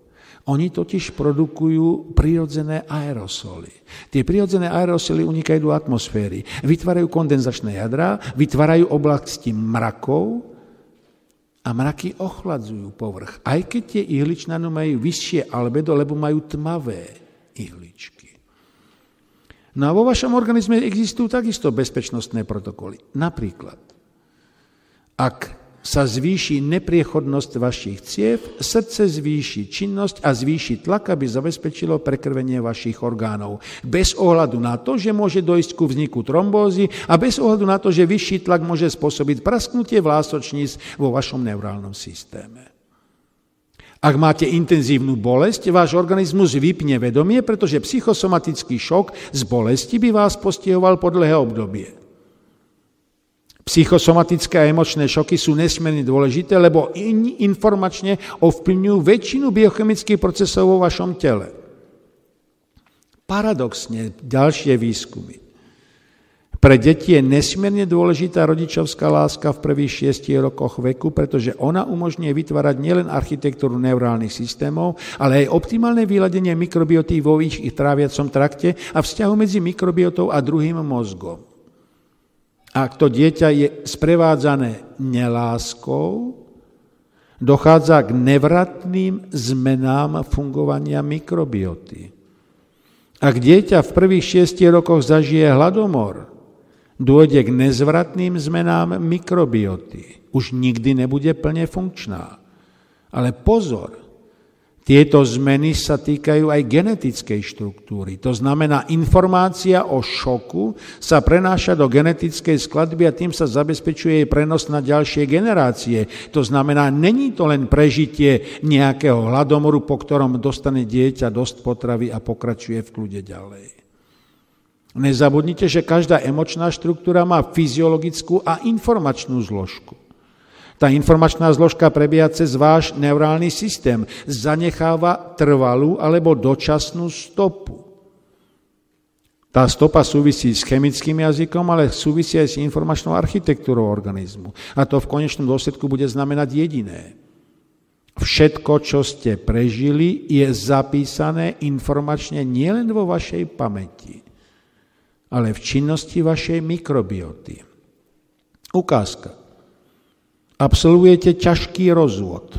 Oni totiž produkujú prirodzené aerosoly. Tie prirodzené aerosoly unikajú do atmosféry, vytvárajú kondenzačné jadrá, vytvárajú oblasti mrakov, a mraky ochladzujú povrch. Aj keď tie ihličnany majú vyššie albedo, lebo majú tmavé ihličky. No a vo vašom organizme existujú takisto bezpečnostné protokoly. Napríklad, ak sa zvýši nepriechodnosť vašich ciev, srdce zvýši činnosť a zvýši tlak, aby zabezpečilo prekrvenie vašich orgánov. Bez ohľadu na to, že môže dojsť ku vzniku trombózy a bez ohľadu na to, že vyšší tlak môže spôsobiť prasknutie vlásočníc vo vašom neurálnom systéme. Ak máte intenzívnu bolesť, váš organizmus vypne vedomie, pretože psychosomatický šok z bolesti by vás postihoval po dlhé obdobie. Psychosomatické a emočné šoky sú nesmierne dôležité, lebo in, informačne ovplyvňujú väčšinu biochemických procesov vo vašom tele. Paradoxne, ďalšie výskumy. Pre deti je nesmierne dôležitá rodičovská láska v prvých šiestich rokoch veku, pretože ona umožňuje vytvárať nielen architektúru neurálnych systémov, ale aj optimálne vyladenie mikrobioty vo ich tráviacom trakte a vzťahu medzi mikrobiotou a druhým mozgom. Ak to dieťa je sprevádzané neláskou, dochádza k nevratným zmenám fungovania mikrobioty. Ak dieťa v prvých šiestich rokoch zažije hladomor, dôjde k nezvratným zmenám mikrobioty. Už nikdy nebude plne funkčná. Ale pozor, tieto zmeny sa týkajú aj genetickej štruktúry. To znamená, informácia o šoku sa prenáša do genetickej skladby a tým sa zabezpečuje jej prenos na ďalšie generácie. To znamená, není to len prežitie nejakého hladomoru, po ktorom dostane dieťa dosť potravy a pokračuje v kľude ďalej. Nezabudnite, že každá emočná štruktúra má fyziologickú a informačnú zložku. Tá informačná zložka prebieha cez váš neurálny systém. Zanecháva trvalú alebo dočasnú stopu. Tá stopa súvisí s chemickým jazykom, ale súvisí aj s informačnou architektúrou organizmu. A to v konečnom dôsledku bude znamenať jediné. Všetko, čo ste prežili, je zapísané informačne nielen vo vašej pamäti, ale v činnosti vašej mikrobioty. Ukázka. Absolvujete ťažký rozvod,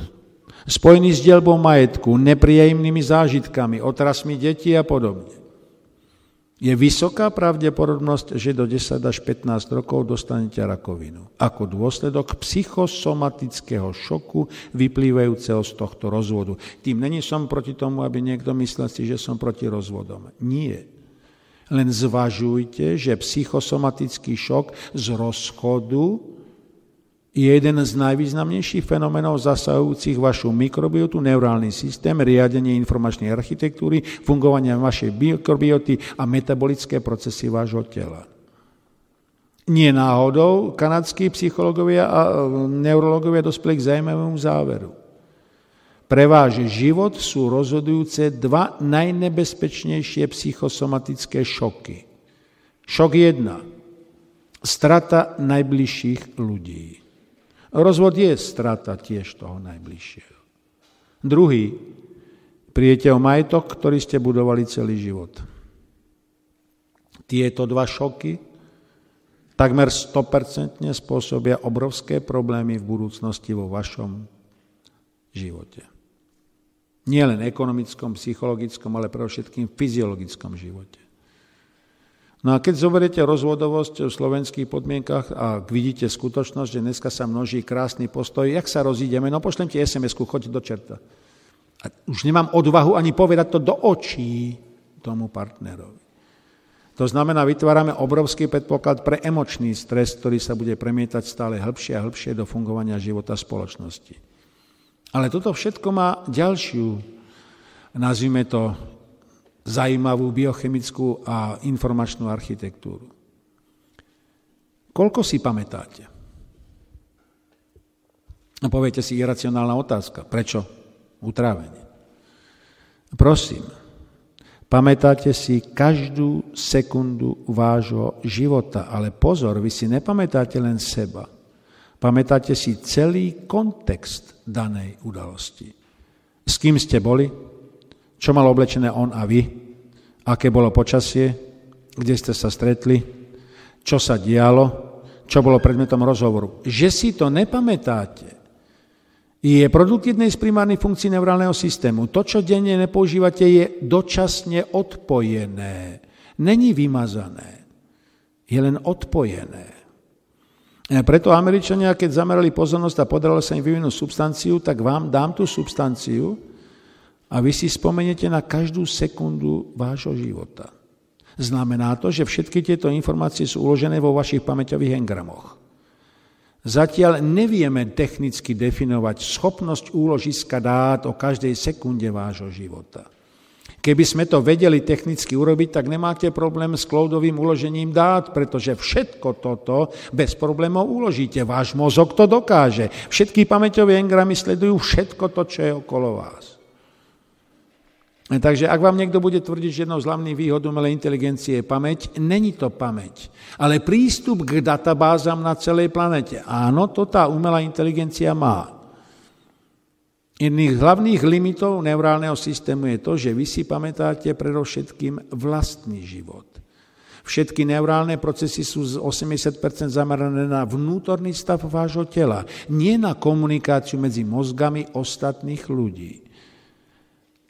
spojený s dielbou majetku, nepríjemnými zážitkami, otrasmi detí a podobne. Je vysoká pravdepodobnosť, že do 10 až 15 rokov dostanete rakovinu. Ako dôsledok psychosomatického šoku vyplývajúceho z tohto rozvodu. Tým není som proti tomu, aby niekto myslel si, že som proti rozvodom. Nie. Len zvažujte, že psychosomatický šok z rozchodu je jeden z najvýznamnejších fenomenov zasahujúcich vašu mikrobiotu, neurálny systém, riadenie informačnej architektúry, fungovania vašej mikrobioty a metabolické procesy vášho tela. Nie náhodou kanadskí psychológovia a e, neurologovia dospeli k zaujímavému záveru. Pre váš život sú rozhodujúce dva najnebezpečnejšie psychosomatické šoky. Šok jedna. Strata najbližších ľudí. Rozvod je strata tiež toho najbližšieho. Druhý, prijete o majetok, ktorý ste budovali celý život. Tieto dva šoky takmer 100% spôsobia obrovské problémy v budúcnosti vo vašom živote. Nie len ekonomickom, psychologickom, ale pre všetkým fyziologickom živote. No a keď zoberiete rozvodovosť v slovenských podmienkach a vidíte skutočnosť, že dneska sa množí krásny postoj, jak sa rozídeme, no pošlem ti SMS-ku, choď do čerta. A už nemám odvahu ani povedať to do očí tomu partnerovi. To znamená, vytvárame obrovský predpoklad pre emočný stres, ktorý sa bude premietať stále hĺbšie a hĺbšie do fungovania života spoločnosti. Ale toto všetko má ďalšiu, nazvime to, zajímavú biochemickú a informačnú architektúru. Koľko si pamätáte? A poviete si iracionálna otázka. Prečo utrávenie? Prosím, pamätáte si každú sekundu vášho života, ale pozor, vy si nepamätáte len seba. Pamätáte si celý kontext danej udalosti. S kým ste boli? čo mal oblečené on a vy, aké bolo počasie, kde ste sa stretli, čo sa dialo, čo bolo predmetom rozhovoru. Že si to nepamätáte, je produkt jednej z primárnych funkcií neurálneho systému. To, čo denne nepoužívate, je dočasne odpojené. Není vymazané. Je len odpojené. Preto Američania, keď zamerali pozornosť a podarilo sa im vyvinúť substanciu, tak vám dám tú substanciu a vy si spomeniete na každú sekundu vášho života. Znamená to, že všetky tieto informácie sú uložené vo vašich pamäťových engramoch. Zatiaľ nevieme technicky definovať schopnosť úložiska dát o každej sekunde vášho života. Keby sme to vedeli technicky urobiť, tak nemáte problém s cloudovým uložením dát, pretože všetko toto bez problémov uložíte. Váš mozog to dokáže. Všetky pamäťové engramy sledujú všetko to, čo je okolo vás. Takže ak vám niekto bude tvrdiť, že jednou z hlavných výhod umelej inteligencie je pamäť, není to pamäť, ale prístup k databázam na celej planete. Áno, to tá umelá inteligencia má. Jedných z hlavných limitov neurálneho systému je to, že vy si pamätáte predovšetkým vlastný život. Všetky neurálne procesy sú z 80% zamerané na vnútorný stav vášho tela, nie na komunikáciu medzi mozgami ostatných ľudí.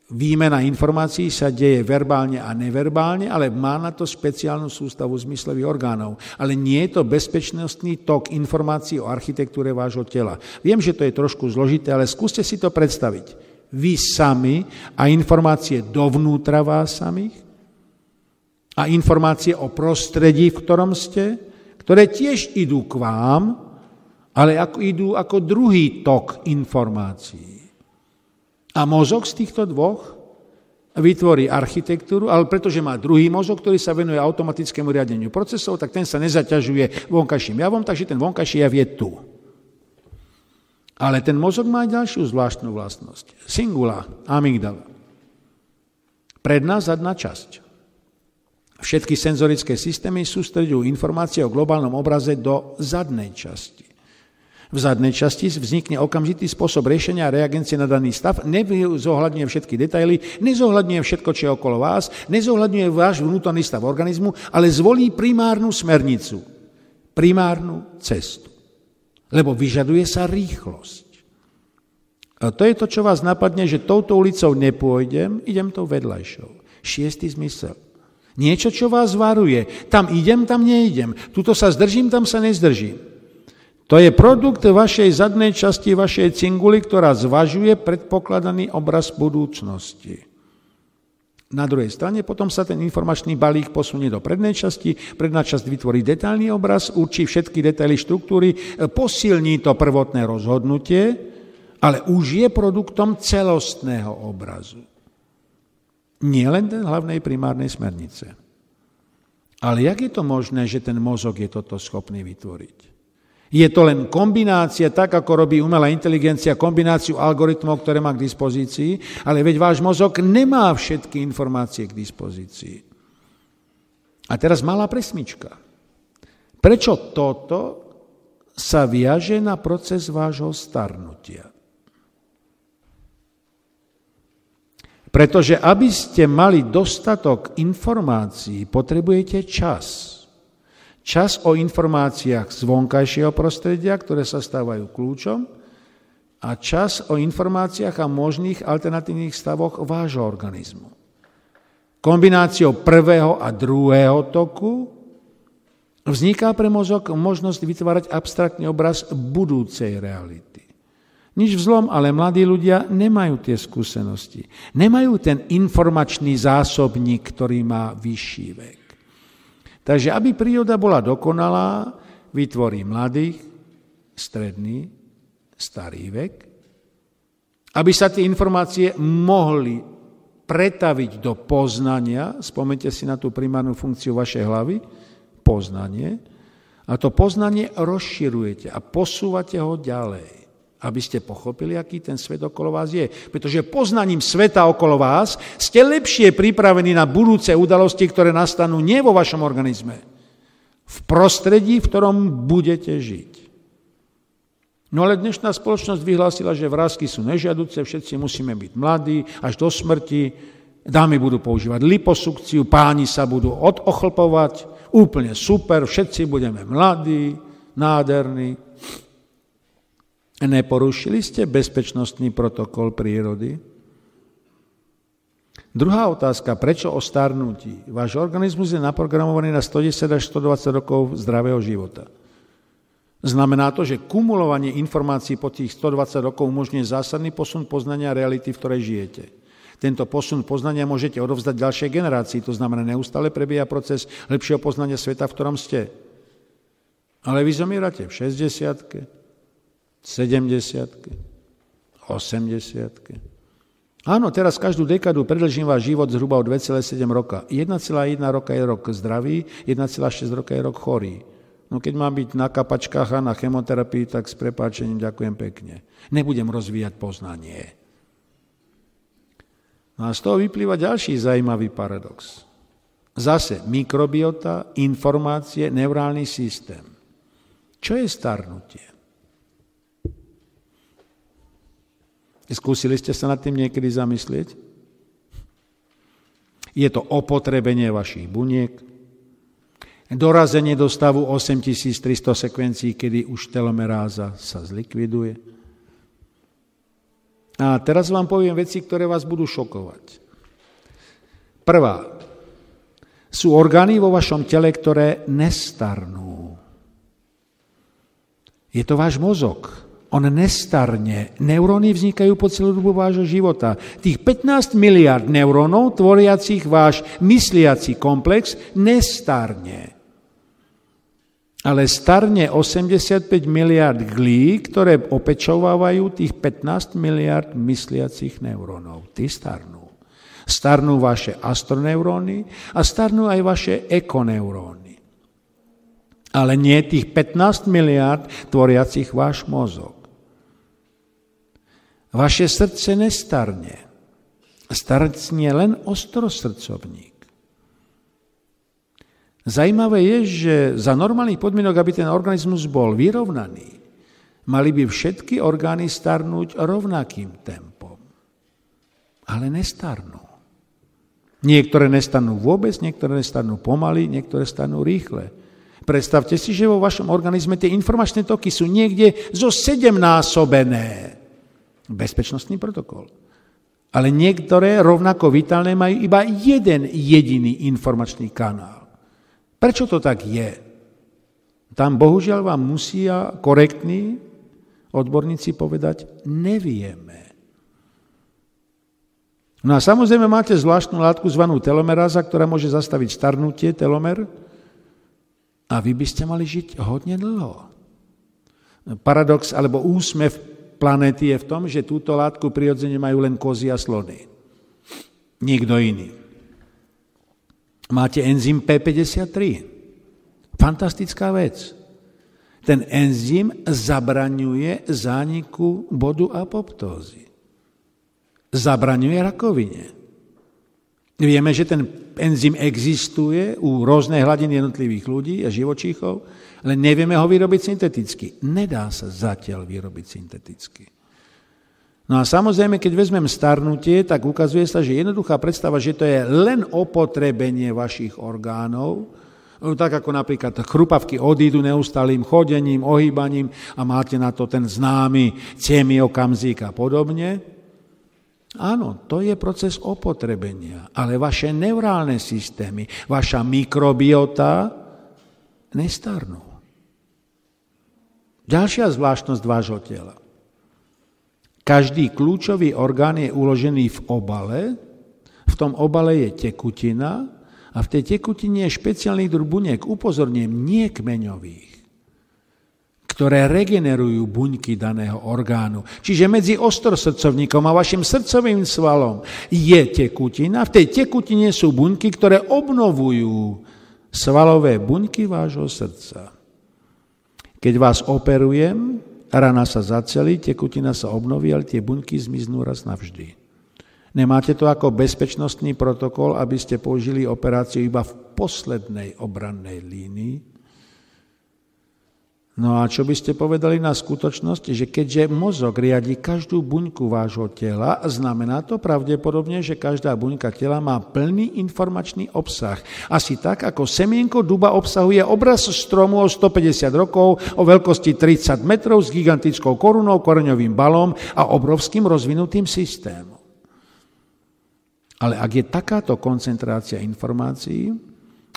Výmena informácií sa deje verbálne a neverbálne, ale má na to špeciálnu sústavu zmyslových orgánov. Ale nie je to bezpečnostný tok informácií o architektúre vášho tela. Viem, že to je trošku zložité, ale skúste si to predstaviť. Vy sami a informácie dovnútra vás samých a informácie o prostredí, v ktorom ste, ktoré tiež idú k vám, ale ako idú ako druhý tok informácií. A mozog z týchto dvoch vytvorí architektúru, ale pretože má druhý mozog, ktorý sa venuje automatickému riadeniu procesov, tak ten sa nezaťažuje vonkajším javom, takže ten vonkajší jav je tu. Ale ten mozog má ďalšiu zvláštnu vlastnosť. Singula, amygdala. Predná zadná časť. Všetky senzorické systémy sústredujú informácie o globálnom obraze do zadnej časti. V zadnej časti vznikne okamžitý spôsob riešenia a reagencie na daný stav, nezohľadňuje všetky detaily, nezohľadňuje všetko, čo je okolo vás, nezohľadňuje váš vnútorný stav organizmu, ale zvolí primárnu smernicu, primárnu cestu. Lebo vyžaduje sa rýchlosť. A to je to, čo vás napadne, že touto ulicou nepôjdem, idem tou vedľajšou. Šiestý zmysel. Niečo, čo vás varuje. Tam idem, tam neidem. Tuto sa zdržím, tam sa nezdržím. To je produkt vašej zadnej časti, vašej cinguly, ktorá zvažuje predpokladaný obraz budúcnosti. Na druhej strane potom sa ten informačný balík posunie do prednej časti, predná časť vytvorí detailný obraz, určí všetky detaily štruktúry, posilní to prvotné rozhodnutie, ale už je produktom celostného obrazu. Nie len ten hlavnej primárnej smernice. Ale jak je to možné, že ten mozog je toto schopný vytvoriť? Je to len kombinácia, tak ako robí umelá inteligencia, kombináciu algoritmov, ktoré má k dispozícii, ale veď váš mozog nemá všetky informácie k dispozícii. A teraz malá presmička. Prečo toto sa viaže na proces vášho starnutia? Pretože aby ste mali dostatok informácií, potrebujete čas. Čas o informáciách z vonkajšieho prostredia, ktoré sa stávajú kľúčom, a čas o informáciách a možných alternatívnych stavoch vášho organizmu. Kombináciou prvého a druhého toku vzniká pre mozog možnosť vytvárať abstraktný obraz budúcej reality. Nič vzlom, ale mladí ľudia nemajú tie skúsenosti. Nemajú ten informačný zásobník, ktorý má vyšší vek. Takže aby príroda bola dokonalá, vytvorí mladých, stredný, starý vek, aby sa tie informácie mohli pretaviť do poznania, spomente si na tú primárnu funkciu vašej hlavy, poznanie, a to poznanie rozširujete a posúvate ho ďalej aby ste pochopili, aký ten svet okolo vás je. Pretože poznaním sveta okolo vás ste lepšie pripravení na budúce udalosti, ktoré nastanú nie vo vašom organizme, v prostredí, v ktorom budete žiť. No ale dnešná spoločnosť vyhlásila, že vrázky sú nežiaduce, všetci musíme byť mladí až do smrti, dámy budú používať liposukciu, páni sa budú odochlpovať, úplne super, všetci budeme mladí, nádherní. Neporušili ste bezpečnostný protokol prírody? Druhá otázka, prečo o starnutí? Váš organizmus je naprogramovaný na 110 až 120 rokov zdravého života. Znamená to, že kumulovanie informácií po tých 120 rokov umožňuje zásadný posun poznania reality, v ktorej žijete. Tento posun poznania môžete odovzdať ďalšej generácii, to znamená, neustále prebieha proces lepšieho poznania sveta, v ktorom ste. Ale vy zomierate v 60 70 80 Áno, teraz každú dekadu predlžím váš život zhruba o 2,7 roka. 1,1 roka je rok zdravý, 1,6 roka je rok chorý. No keď mám byť na kapačkách a na chemoterapii, tak s prepáčením ďakujem pekne. Nebudem rozvíjať poznanie. No a z toho vyplýva ďalší zaujímavý paradox. Zase mikrobiota, informácie, neurálny systém. Čo je starnutie? Skúsili ste sa nad tým niekedy zamyslieť? Je to opotrebenie vašich buniek, dorazenie do stavu 8300 sekvencií, kedy už telomeráza sa zlikviduje. A teraz vám poviem veci, ktoré vás budú šokovať. Prvá. Sú orgány vo vašom tele, ktoré nestarnú. Je to váš mozog. On nestarne. Neuróny vznikajú po celú dobu vášho života. Tých 15 miliard neurónov, tvoriacich váš mysliaci komplex, nestarne ale starne 85 miliard glí, ktoré opečovávajú tých 15 miliard mysliacich neurónov. Tí starnú. Starnú vaše astroneuróny a starnú aj vaše ekoneuróny. Ale nie tých 15 miliard tvoriacich váš mozog. Vaše srdce nestarne. Starne len ostrosrdcovník. Zajímavé je, že za normálnych podmienok, aby ten organizmus bol vyrovnaný, mali by všetky orgány starnúť rovnakým tempom. Ale nestarnú. Niektoré nestanú vôbec, niektoré nestanú pomaly, niektoré stanú rýchle. Predstavte si, že vo vašom organizme tie informačné toky sú niekde zo sedemnásobené. Bezpečnostný protokol. Ale niektoré rovnako vitálne majú iba jeden jediný informačný kanál. Prečo to tak je? Tam bohužiaľ vám musia korektní odborníci povedať, nevieme. No a samozrejme máte zvláštnu látku zvanú telomeráza, ktorá môže zastaviť starnutie telomer a vy by ste mali žiť hodne dlho. Paradox alebo úsmev planéty je v tom, že túto látku prirodzene majú len kozy a slony. Nikto iný. Máte enzym P53. Fantastická vec. Ten enzym zabraňuje zániku bodu apoptózy. Zabraňuje rakovine. Vieme, že ten enzym existuje u rôznej hladiny jednotlivých ľudí a živočíchov, ale nevieme ho vyrobiť synteticky. Nedá sa zatiaľ vyrobiť synteticky. No a samozrejme, keď vezmem starnutie, tak ukazuje sa, že jednoduchá predstava, že to je len opotrebenie vašich orgánov, no tak ako napríklad chrupavky odídu neustálým chodením, ohýbaním a máte na to ten známy cemiokamzík a podobne. Áno, to je proces opotrebenia, ale vaše neurálne systémy, vaša mikrobiota nestarnú. Ďalšia zvláštnosť vášho tela. Každý kľúčový orgán je uložený v obale, v tom obale je tekutina a v tej tekutine je špeciálny druh buniek, upozorním, nie kmeňových, ktoré regenerujú buňky daného orgánu. Čiže medzi ostrosrdcovníkom a vašim srdcovým svalom je tekutina, v tej tekutine sú buňky, ktoré obnovujú svalové buňky vášho srdca. Keď vás operujem, Rana sa zacelí, tekutina sa obnoví, ale tie buňky zmiznú raz navždy. Nemáte to ako bezpečnostný protokol, aby ste použili operáciu iba v poslednej obrannej línii, No a čo by ste povedali na skutočnosť, že keďže mozog riadi každú buňku vášho tela, znamená to pravdepodobne, že každá buňka tela má plný informačný obsah. Asi tak, ako semienko duba obsahuje obraz stromu o 150 rokov o veľkosti 30 metrov s gigantickou korunou, koreňovým balom a obrovským rozvinutým systémom. Ale ak je takáto koncentrácia informácií,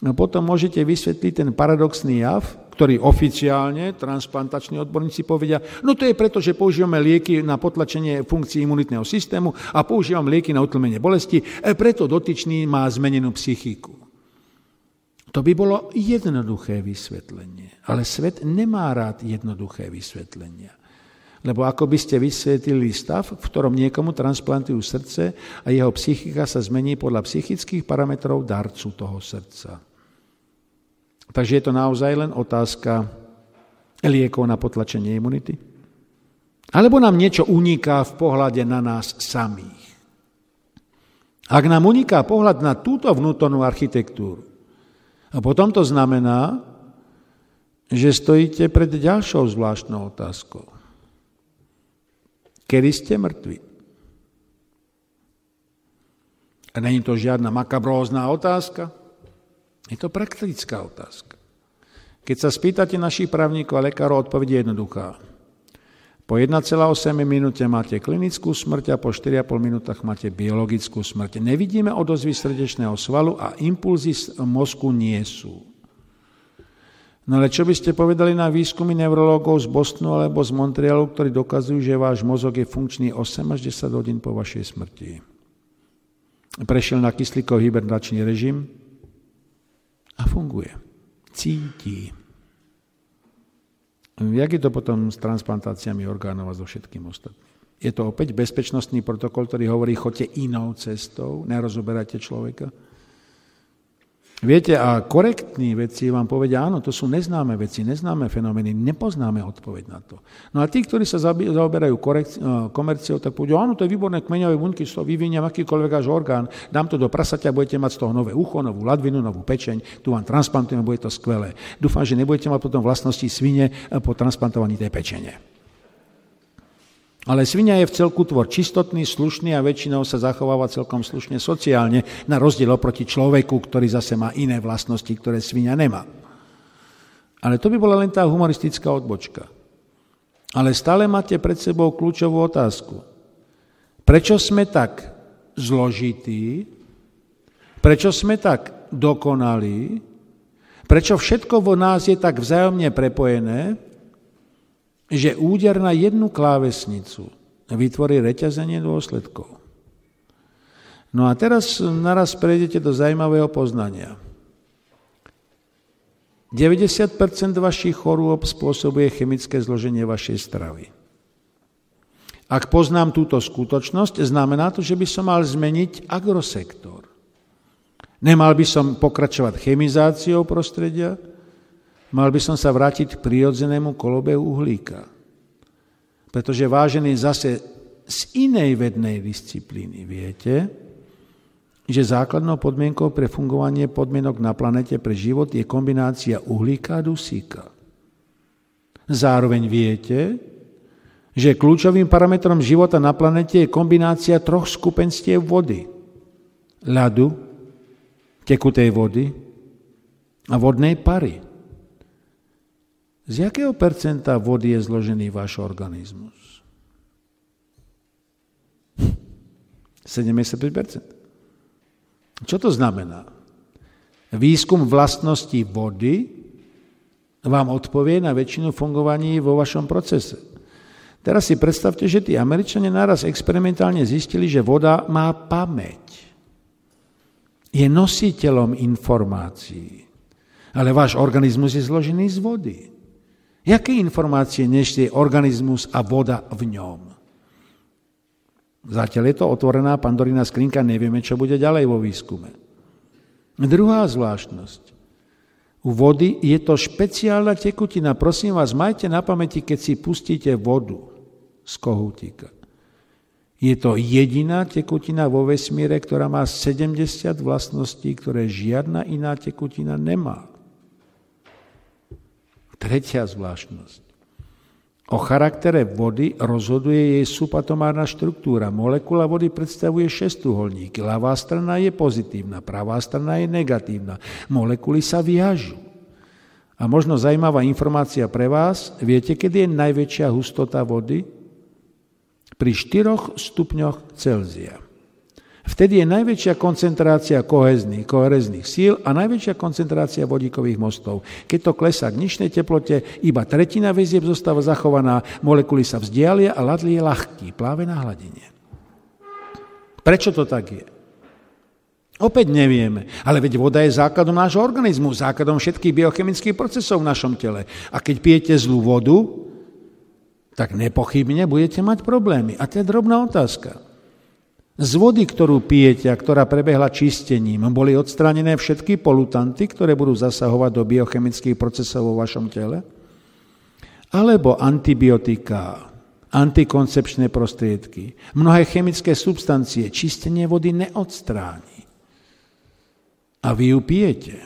no potom môžete vysvetliť ten paradoxný jav, ktorí oficiálne, transplantační odborníci povedia, no to je preto, že používame lieky na potlačenie funkcií imunitného systému a používame lieky na utlmenie bolesti, e preto dotyčný má zmenenú psychiku. To by bolo jednoduché vysvetlenie. Ale svet nemá rád jednoduché vysvetlenia. Lebo ako by ste vysvetlili stav, v ktorom niekomu transplantujú srdce a jeho psychika sa zmení podľa psychických parametrov darcu toho srdca. Takže je to naozaj len otázka liekov na potlačenie imunity? Alebo nám niečo uniká v pohľade na nás samých? Ak nám uniká pohľad na túto vnútornú architektúru, a potom to znamená, že stojíte pred ďalšou zvláštnou otázkou. Kedy ste mŕtvi? A není to žiadna makabrózna otázka, je to praktická otázka. Keď sa spýtate našich právnikov a lekárov, odpoveď je jednoduchá. Po 1,8 minúte máte klinickú smrť a po 4,5 minútach máte biologickú smrť. Nevidíme odozvy srdečného svalu a impulzy z mozku nie sú. No ale čo by ste povedali na výskumy neurologov z Bostonu alebo z Montrealu, ktorí dokazujú, že váš mozog je funkčný 8 až 10 hodín po vašej smrti? Prešiel na kyslíkový hibernačný režim a funguje. Cíti. Jak je to potom s transplantáciami orgánov a so všetkým ostatným? Je to opäť bezpečnostný protokol, ktorý hovorí, chodte inou cestou, nerozoberajte človeka. Viete, a korektní veci vám povedia, áno, to sú neznáme veci, neznáme fenomény, nepoznáme odpoveď na to. No a tí, ktorí sa zaoberajú eh, komerciou, tak povedia, áno, to je výborné kmeňové bunky, z toho vyviniem akýkoľvek až orgán, dám to do prasaťa, budete mať z toho nové ucho, novú ladvinu, novú pečeň, tu vám transplantujeme, bude to skvelé. Dúfam, že nebudete mať potom vlastnosti svine eh, po transplantovaní tej pečene. Ale svinia je v celku tvor čistotný, slušný a väčšinou sa zachováva celkom slušne sociálne, na rozdiel oproti človeku, ktorý zase má iné vlastnosti, ktoré svinia nemá. Ale to by bola len tá humoristická odbočka. Ale stále máte pred sebou kľúčovú otázku. Prečo sme tak zložití? Prečo sme tak dokonalí? Prečo všetko vo nás je tak vzájomne prepojené? Že úder na jednu klávesnicu vytvorí reťazenie dôsledkov. No a teraz naraz prejdete do zaujímavého poznania. 90% vašich chorôb spôsobuje chemické zloženie vašej stravy. Ak poznám túto skutočnosť, znamená to, že by som mal zmeniť agrosektor. Nemal by som pokračovať chemizáciou prostredia, mal by som sa vrátiť k prirodzenému kolobehu uhlíka. Pretože vážený zase z inej vednej disciplíny viete, že základnou podmienkou pre fungovanie podmienok na planete pre život je kombinácia uhlíka a dusíka. Zároveň viete, že kľúčovým parametrom života na planete je kombinácia troch skupenstiev vody. Ľadu, tekutej vody a vodnej pary. Z jakého percenta vody je zložený váš organizmus? 75%. Čo to znamená? Výskum vlastností vody vám odpovie na väčšinu fungovaní vo vašom procese. Teraz si predstavte, že tí Američania naraz experimentálne zistili, že voda má pamäť. Je nositeľom informácií. Ale váš organizmus je zložený z vody. Jaké informácie nesie organizmus a voda v ňom? Zatiaľ je to otvorená pandorína skrinka, nevieme, čo bude ďalej vo výskume. Druhá zvláštnosť. U vody je to špeciálna tekutina. Prosím vás, majte na pamäti, keď si pustíte vodu z kohútika. Je to jediná tekutina vo vesmíre, ktorá má 70 vlastností, ktoré žiadna iná tekutina nemá. Tretia zvláštnosť. O charaktere vody rozhoduje jej subatomárna štruktúra. Molekula vody predstavuje šestuholník. Ľavá strana je pozitívna, pravá strana je negatívna. Molekuly sa viažú. A možno zaujímavá informácia pre vás. Viete, kedy je najväčšia hustota vody? Pri 4 stupňoch Celzia. Vtedy je najväčšia koncentrácia kohezných, kohezných síl a najväčšia koncentrácia vodíkových mostov. Keď to klesá k nižšej teplote, iba tretina väzieb zostáva zachovaná, molekuly sa vzdialia a ladli je ľahký, pláve na hladine. Prečo to tak je? Opäť nevieme, ale veď voda je základom nášho organizmu, základom všetkých biochemických procesov v našom tele. A keď pijete zlú vodu, tak nepochybne budete mať problémy. A to je drobná otázka. Z vody, ktorú pijete a ktorá prebehla čistením, boli odstránené všetky polutanty, ktoré budú zasahovať do biochemických procesov vo vašom tele? Alebo antibiotika, antikoncepčné prostriedky, mnohé chemické substancie, čistenie vody neodstráni. A vy ju pijete.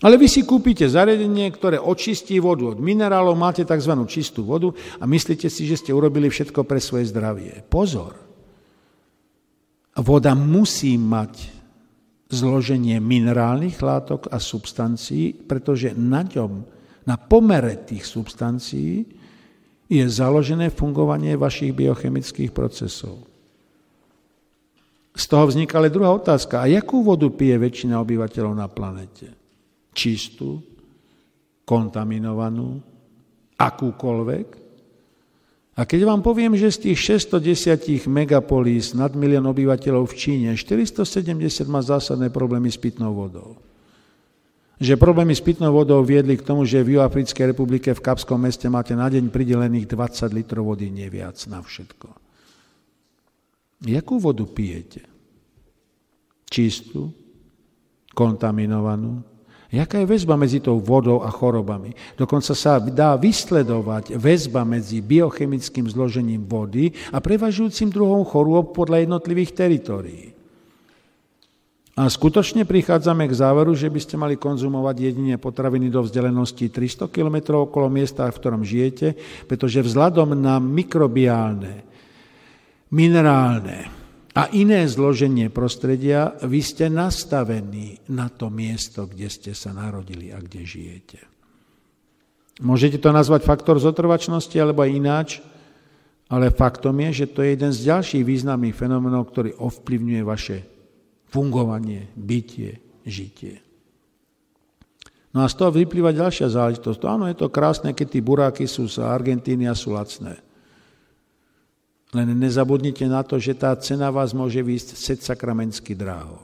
Ale vy si kúpite zariadenie, ktoré očistí vodu od minerálov, máte tzv. čistú vodu a myslíte si, že ste urobili všetko pre svoje zdravie. Pozor! Voda musí mať zloženie minerálnych látok a substancií, pretože na ňom, na pomere tých substancií je založené fungovanie vašich biochemických procesov. Z toho vzniká ale druhá otázka. A jakú vodu pije väčšina obyvateľov na planete? Čistú? Kontaminovanú? Akúkoľvek? A keď vám poviem, že z tých 610 megapolís nad milión obyvateľov v Číne 470 má zásadné problémy s pitnou vodou. Že problémy s pitnou vodou viedli k tomu, že v Juafrickej republike v Kapskom meste máte na deň pridelených 20 litrov vody, neviac na všetko. Jakú vodu pijete? Čistú? Kontaminovanú? Jaká je väzba medzi tou vodou a chorobami? Dokonca sa dá vysledovať väzba medzi biochemickým zložením vody a prevažujúcim druhom chorôb podľa jednotlivých teritórií. A skutočne prichádzame k záveru, že by ste mali konzumovať jedine potraviny do vzdialenosti 300 km okolo miesta, v ktorom žijete, pretože vzhľadom na mikrobiálne, minerálne, a iné zloženie prostredia, vy ste nastavení na to miesto, kde ste sa narodili a kde žijete. Môžete to nazvať faktor zotrvačnosti alebo aj ináč, ale faktom je, že to je jeden z ďalších významných fenomenov, ktorý ovplyvňuje vaše fungovanie, bytie, žitie. No a z toho vyplýva ďalšia záležitosť. Áno, je to krásne, keď tí buráky sú z Argentíny a sú lacné. Len nezabudnite na to, že tá cena vás môže výjsť set sakramensky dráho.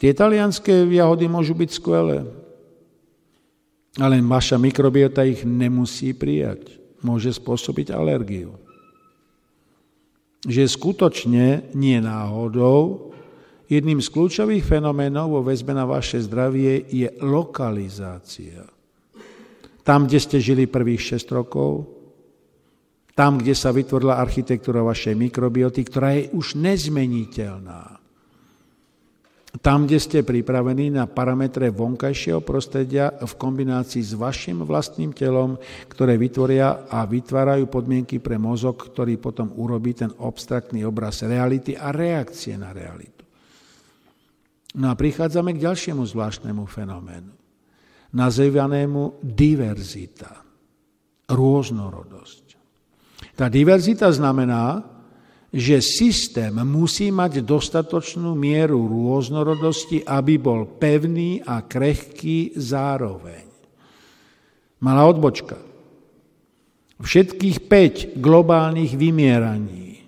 Tie talianské jahody môžu byť skvelé, ale vaša mikrobiota ich nemusí prijať. Môže spôsobiť alergiu. Že skutočne nie náhodou jedným z kľúčových fenoménov vo väzbe na vaše zdravie je lokalizácia. Tam, kde ste žili prvých 6 rokov, tam, kde sa vytvorila architektúra vašej mikrobioty, ktorá je už nezmeniteľná. Tam, kde ste pripravení na parametre vonkajšieho prostredia v kombinácii s vašim vlastným telom, ktoré vytvoria a vytvárajú podmienky pre mozog, ktorý potom urobí ten abstraktný obraz reality a reakcie na realitu. No a prichádzame k ďalšiemu zvláštnemu fenoménu, nazývanému diverzita, rôznorodosť. Tá diverzita znamená, že systém musí mať dostatočnú mieru rôznorodosti, aby bol pevný a krehký zároveň. Malá odbočka. Všetkých 5 globálnych vymieraní,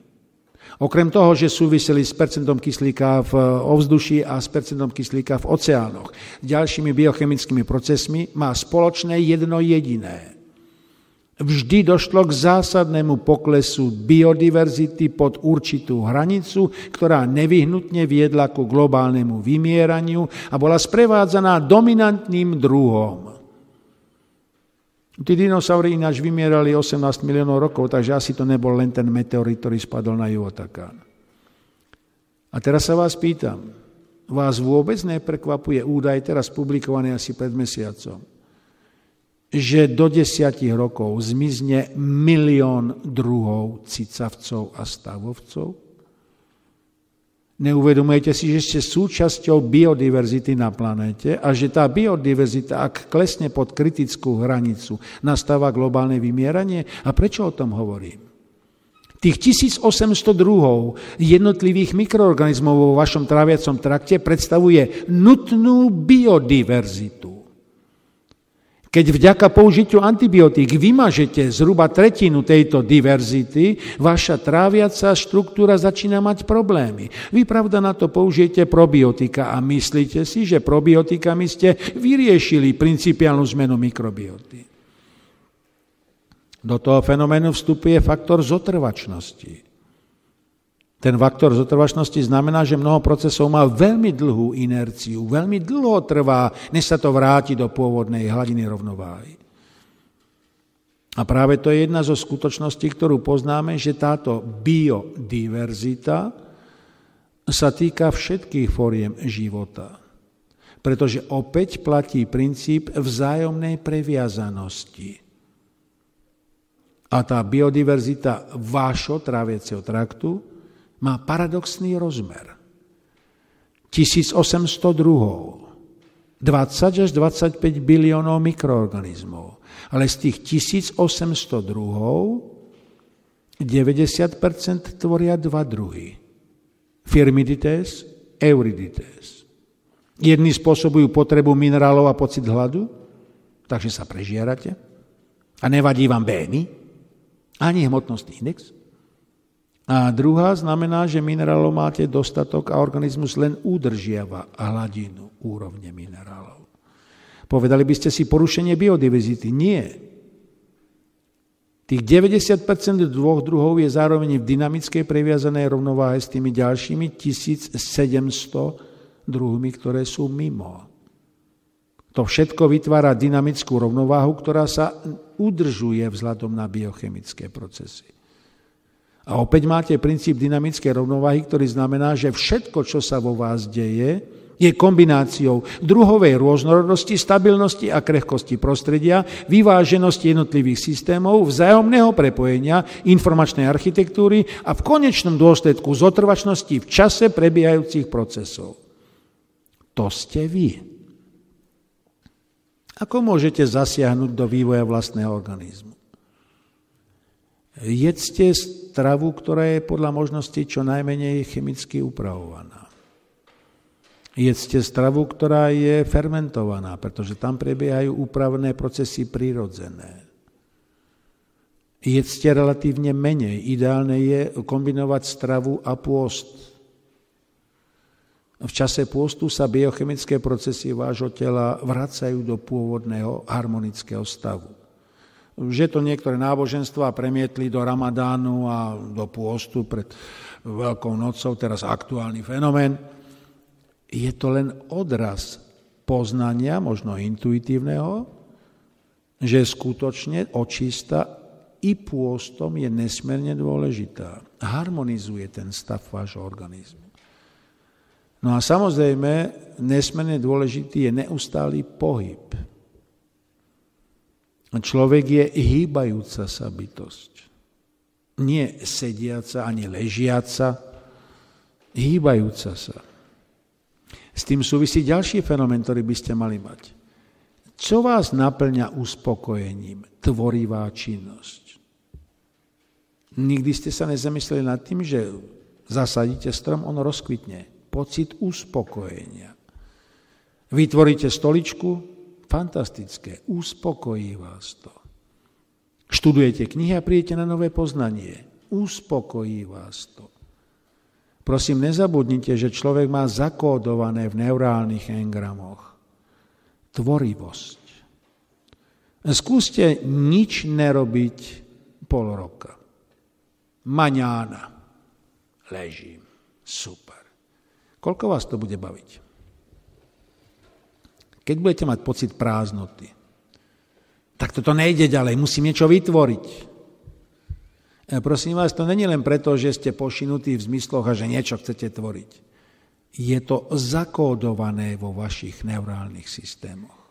okrem toho, že súviseli s percentom kyslíka v ovzduší a s percentom kyslíka v oceánoch, ďalšími biochemickými procesmi, má spoločné jedno jediné – Vždy došlo k zásadnému poklesu biodiverzity pod určitú hranicu, ktorá nevyhnutne viedla ku globálnemu vymieraniu a bola sprevádzaná dominantným druhom. Tí dinosaury ináč vymierali 18 miliónov rokov, takže asi to nebol len ten meteorit, ktorý spadol na Juhotakán. A teraz sa vás pýtam, vás vôbec neprekvapuje údaj teraz publikovaný asi pred mesiacom, že do desiatich rokov zmizne milión druhov cicavcov a stavovcov? Neuvedomujete si, že ste súčasťou biodiverzity na planéte a že tá biodiverzita, ak klesne pod kritickú hranicu, nastáva globálne vymieranie? A prečo o tom hovorím? Tých 1800 druhov jednotlivých mikroorganizmov vo vašom tráviacom trakte predstavuje nutnú biodiverzitu. Keď vďaka použitiu antibiotík vymažete zhruba tretinu tejto diverzity, vaša tráviaca štruktúra začína mať problémy. Vy pravda na to použijete probiotika a myslíte si, že probiotikami ste vyriešili principiálnu zmenu mikrobioty. Do toho fenoménu vstupuje faktor zotrvačnosti. Ten faktor zotrvačnosti znamená, že mnoho procesov má veľmi dlhú inerciu, veľmi dlho trvá, než sa to vráti do pôvodnej hladiny rovnováhy. A práve to je jedna zo skutočností, ktorú poznáme, že táto biodiverzita sa týka všetkých fóriem života. Pretože opäť platí princíp vzájomnej previazanosti. A tá biodiverzita vášho tráviaceho traktu má paradoxný rozmer. 1800 druhov, 20 až 25 biliónov mikroorganizmov. Ale z tých 1800 druhov 90% tvoria dva druhy. Firmidites, euridites. Jedni spôsobujú potrebu minerálov a pocit hladu, takže sa prežierate. A nevadí vám bény, ani hmotnostný index. A druhá znamená, že minerálov máte dostatok a organizmus len udržiava hladinu úrovne minerálov. Povedali by ste si porušenie biodiverzity? Nie. Tých 90% dvoch druhov je zároveň v dynamickej previazanej rovnováhe s tými ďalšími 1700 druhmi, ktoré sú mimo. To všetko vytvára dynamickú rovnováhu, ktorá sa udržuje vzhľadom na biochemické procesy. A opäť máte princíp dynamickej rovnováhy, ktorý znamená, že všetko, čo sa vo vás deje, je kombináciou druhovej rôznorodosti, stabilnosti a krehkosti prostredia, vyváženosti jednotlivých systémov, vzájomného prepojenia, informačnej architektúry a v konečnom dôsledku zotrvačnosti v čase prebiehajúcich procesov. To ste vy. Ako môžete zasiahnuť do vývoja vlastného organizmu? Jedzte stravu, ktorá je podľa možnosti čo najmenej chemicky upravovaná. Jedzte stravu, ktorá je fermentovaná, pretože tam prebiehajú úpravné procesy prirodzené. Jedzte relatívne menej. Ideálne je kombinovať stravu a pôst. V čase pôstu sa biochemické procesy vášho tela vracajú do pôvodného harmonického stavu že to niektoré náboženstva premietli do Ramadánu a do pôstu pred Veľkou nocou, teraz aktuálny fenomén. Je to len odraz poznania, možno intuitívneho, že skutočne očista i pôstom je nesmierne dôležitá. Harmonizuje ten stav vášho organizmu. No a samozrejme, nesmierne dôležitý je neustály pohyb. Človek je hýbajúca sa bytosť. Nie sediaca ani ležiaca, hýbajúca sa. S tým súvisí ďalší fenomén, ktorý by ste mali mať. Čo vás naplňa uspokojením? Tvorivá činnosť. Nikdy ste sa nezamysleli nad tým, že zasadíte strom, on rozkvitne. Pocit uspokojenia. Vytvoríte stoličku, fantastické, uspokojí vás to. Študujete knihy a príjete na nové poznanie. Uspokojí vás to. Prosím, nezabudnite, že človek má zakódované v neurálnych engramoch tvorivosť. Skúste nič nerobiť pol roka. Maňána. Ležím. Super. Koľko vás to bude baviť? Keď budete mať pocit prázdnoty, tak toto nejde ďalej, musím niečo vytvoriť. E, prosím vás, to není len preto, že ste pošinutí v zmysloch a že niečo chcete tvoriť. Je to zakódované vo vašich neurálnych systémoch.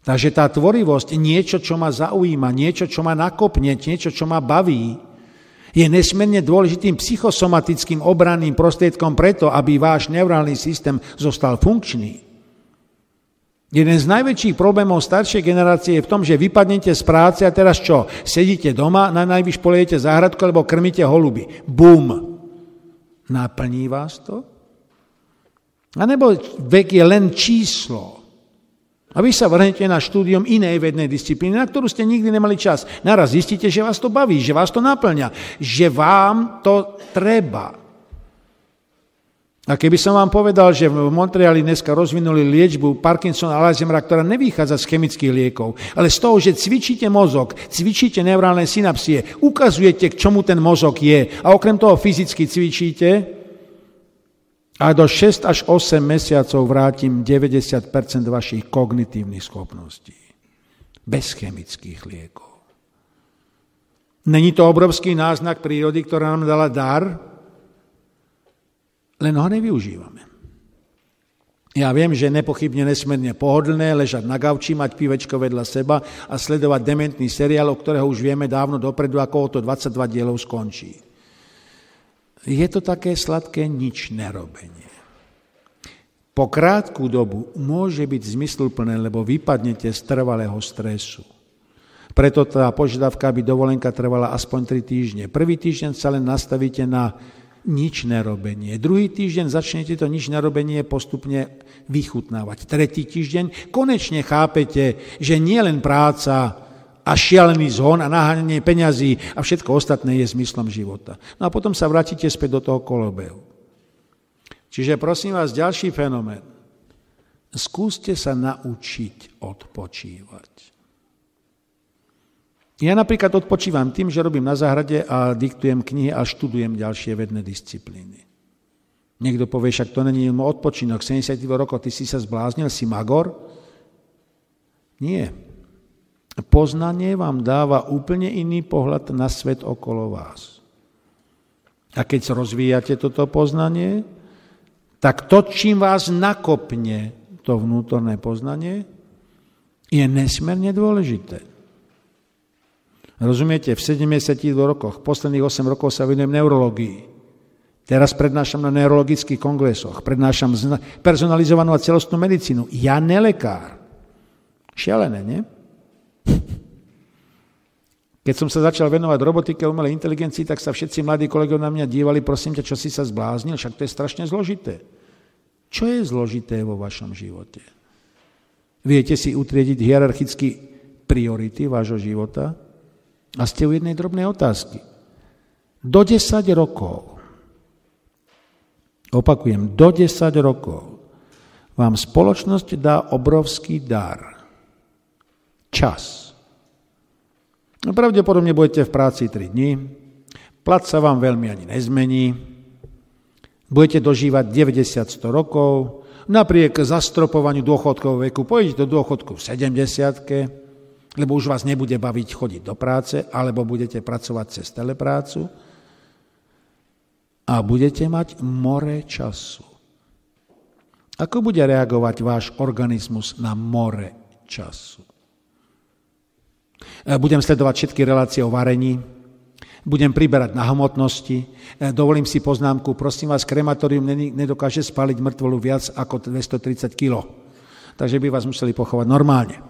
Takže tá tvorivosť, niečo, čo ma zaujíma, niečo, čo ma nakopne, niečo, čo ma baví, je nesmierne dôležitým psychosomatickým obranným prostriedkom preto, aby váš neurálny systém zostal funkčný. Jeden z najväčších problémov staršej generácie je v tom, že vypadnete z práce a teraz čo? Sedíte doma, na najvyš polejete záhradku, alebo krmíte holuby. Bum! Naplní vás to? A nebo vek je len číslo. A vy sa vrhnete na štúdium inej vednej disciplíny, na ktorú ste nikdy nemali čas. Naraz zistíte, že vás to baví, že vás to naplňa, že vám to treba. A keby som vám povedal, že v Montreali dneska rozvinuli liečbu Parkinsona Alzheimera, ktorá nevychádza z chemických liekov, ale z toho, že cvičíte mozog, cvičíte neurálne synapsie, ukazujete, k čomu ten mozog je a okrem toho fyzicky cvičíte a do 6 až 8 mesiacov vrátim 90% vašich kognitívnych schopností. Bez chemických liekov. Není to obrovský náznak prírody, ktorá nám dala dar, len ho nevyužívame. Ja viem, že nepochybne nesmierne pohodlné ležať na gauči, mať pivečko vedľa seba a sledovať dementný seriál, o ktorého už vieme dávno dopredu, ako o to 22 dielov skončí. Je to také sladké nič nerobenie. Po krátku dobu môže byť zmysluplné, lebo vypadnete z trvalého stresu. Preto tá požiadavka, aby dovolenka trvala aspoň 3 týždne. Prvý týždeň sa len nastavíte na nič nerobenie. Druhý týždeň začnete to nič nerobenie postupne vychutnávať. Tretí týždeň konečne chápete, že nie len práca a šialený zhon a naháňanie peňazí a všetko ostatné je zmyslom života. No a potom sa vrátite späť do toho kolobehu. Čiže prosím vás, ďalší fenomén. Skúste sa naučiť odpočívať. Ja napríklad odpočívam tým, že robím na záhrade a diktujem knihy a študujem ďalšie vedné disciplíny. Niekto povie, však to není odpočinok, 70 rokov, ty si sa zbláznil, si magor? Nie. Poznanie vám dáva úplne iný pohľad na svet okolo vás. A keď rozvíjate toto poznanie, tak to, čím vás nakopne to vnútorné poznanie, je nesmierne dôležité. Rozumiete, v 70 rokoch, posledných 8 rokov sa venujem neurologii. Teraz prednášam na neurologických kongresoch, prednášam personalizovanú a celostnú medicínu. Ja nelekár. Šialené, nie? <laughs> Keď som sa začal venovať robotike a umelej inteligencii, tak sa všetci mladí kolegovia na mňa dívali, prosím ťa, čo si sa zbláznil, však to je strašne zložité. Čo je zložité vo vašom živote? Viete si utriediť hierarchicky priority vášho života? A ste u jednej drobnej otázky. Do 10 rokov, opakujem, do 10 rokov vám spoločnosť dá obrovský dar. Čas. No, pravdepodobne budete v práci 3 dní, plat sa vám veľmi ani nezmení, budete dožívať 90-100 rokov, napriek zastropovaniu dôchodkového veku pôjdete do dôchodku v 70 lebo už vás nebude baviť chodiť do práce, alebo budete pracovať cez teleprácu a budete mať more času. Ako bude reagovať váš organizmus na more času? E, budem sledovať všetky relácie o varení, budem priberať na hmotnosti, e, dovolím si poznámku, prosím vás, krematórium nedokáže spaliť mŕtvolu viac ako 230 kg. Takže by vás museli pochovať normálne.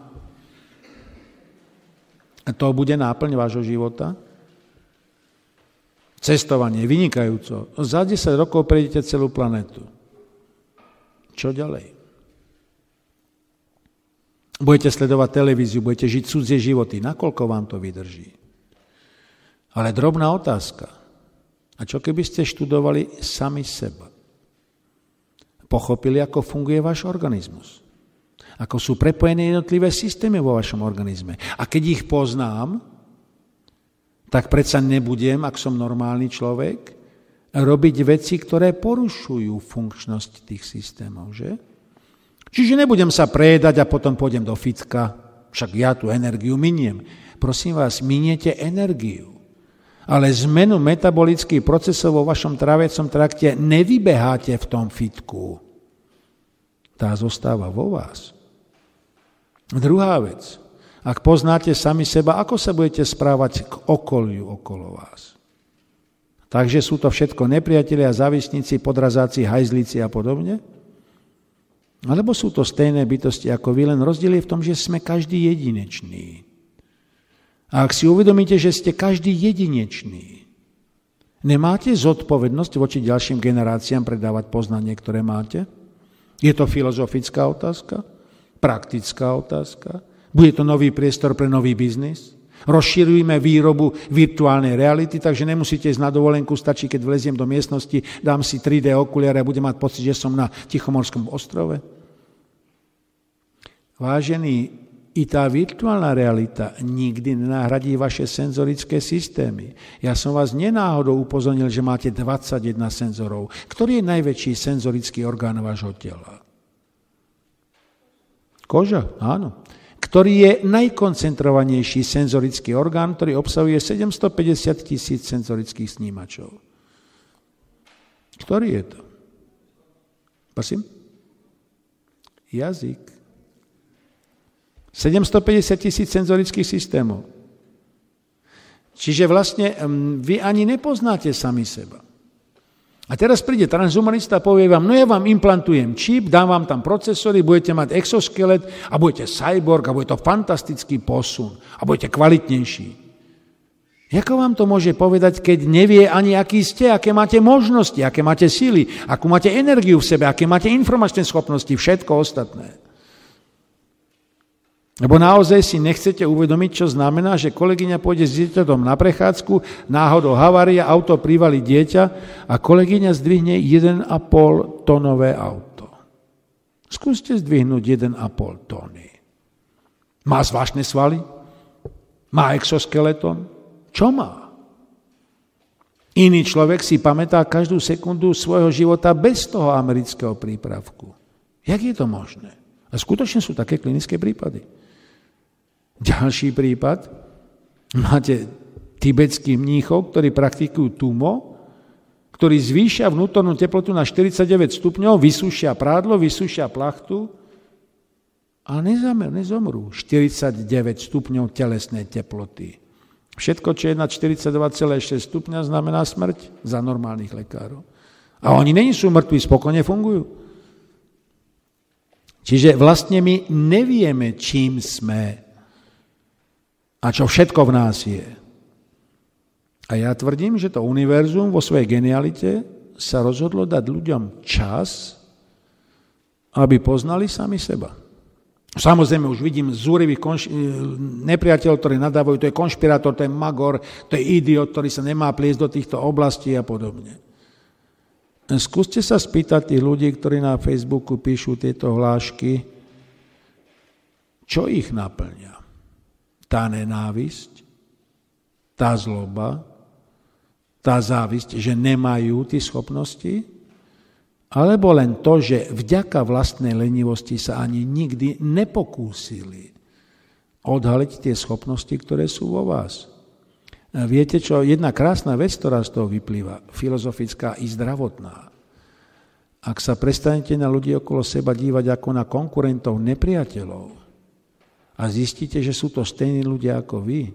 To bude náplň vášho života? Cestovanie, vynikajúco. Za 10 rokov prejdete celú planetu. Čo ďalej? Budete sledovať televíziu, budete žiť cudzie životy. Nakoľko vám to vydrží? Ale drobná otázka. A čo keby ste študovali sami seba? Pochopili, ako funguje váš organizmus? Ako sú prepojené jednotlivé systémy vo vašom organizme. A keď ich poznám, tak predsa nebudem, ak som normálny človek, robiť veci, ktoré porušujú funkčnosť tých systémov, že? Čiže nebudem sa prejedať a potom pôjdem do fitka, však ja tú energiu miniem. Prosím vás, miniete energiu. Ale zmenu metabolických procesov vo vašom travecom trakte nevybeháte v tom fitku. Tá zostáva vo vás. Druhá vec. Ak poznáte sami seba, ako sa budete správať k okoliu okolo vás. Takže sú to všetko nepriatelia, závisníci, podrazáci, hajzlíci a podobne? Alebo sú to stejné bytosti ako vy, len rozdiel je v tom, že sme každý jedinečný. A ak si uvedomíte, že ste každý jedinečný, nemáte zodpovednosť voči ďalším generáciám predávať poznanie, ktoré máte? Je to filozofická otázka? Praktická otázka? Bude to nový priestor pre nový biznis? Rozširujeme výrobu virtuálnej reality, takže nemusíte ísť na dovolenku, stačí, keď vleziem do miestnosti, dám si 3D okuliare a budem mať pocit, že som na Tichomorskom ostrove. Vážený, i tá virtuálna realita nikdy nenahradí vaše senzorické systémy. Ja som vás nenáhodou upozornil, že máte 21 senzorov. Ktorý je najväčší senzorický orgán vášho tela? Koža, áno ktorý je najkoncentrovanejší senzorický orgán, ktorý obsahuje 750 tisíc senzorických snímačov. Ktorý je to? Prosím? Jazyk. 750 tisíc senzorických systémov. Čiže vlastne mm, vy ani nepoznáte sami seba. A teraz príde transhumanista a povie vám, no ja vám implantujem čip, dám vám tam procesory, budete mať exoskelet a budete cyborg a bude to fantastický posun a budete kvalitnejší. Ako vám to môže povedať, keď nevie ani, aký ste, aké máte možnosti, aké máte síly, akú máte energiu v sebe, aké máte informačné schopnosti, všetko ostatné. Lebo naozaj si nechcete uvedomiť, čo znamená, že kolegyňa pôjde s dieťatom na prechádzku, náhodou havária, auto privali dieťa a kolegyňa zdvihne 1,5 tonové auto. Skúste zdvihnúť 1,5 tóny. Má zvláštne svaly? Má exoskeleton? Čo má? Iný človek si pamätá každú sekundu svojho života bez toho amerického prípravku. Jak je to možné? A skutočne sú také klinické prípady. Ďalší prípad. Máte tibetských mníchov, ktorí praktikujú tumo, ktorí zvýšia vnútornú teplotu na 49 stupňov, vysúšia prádlo, vysúšia plachtu a nezamer, nezomrú. 49 stupňov telesnej teploty. Všetko, čo je na 42,6 stupňa, znamená smrť za normálnych lekárov. A oni není sú mŕtvi, spokojne fungujú. Čiže vlastne my nevieme, čím sme a čo všetko v nás je. A ja tvrdím, že to univerzum vo svojej genialite sa rozhodlo dať ľuďom čas, aby poznali sami seba. Samozrejme, už vidím zúrivých konš- nepriateľov, ktorí nadávajú, to je konšpirátor, to je magor, to je idiot, ktorý sa nemá pliesť do týchto oblastí a podobne. Skúste sa spýtať tých ľudí, ktorí na Facebooku píšu tieto hlášky, čo ich naplňa tá nenávisť, tá zloba, tá závisť, že nemajú tie schopnosti, alebo len to, že vďaka vlastnej lenivosti sa ani nikdy nepokúsili odhaliť tie schopnosti, ktoré sú vo vás. Viete čo, jedna krásna vec, ktorá z toho vyplýva, filozofická i zdravotná. Ak sa prestanete na ľudí okolo seba dívať ako na konkurentov, nepriateľov, a zistíte, že sú to stejní ľudia ako vy,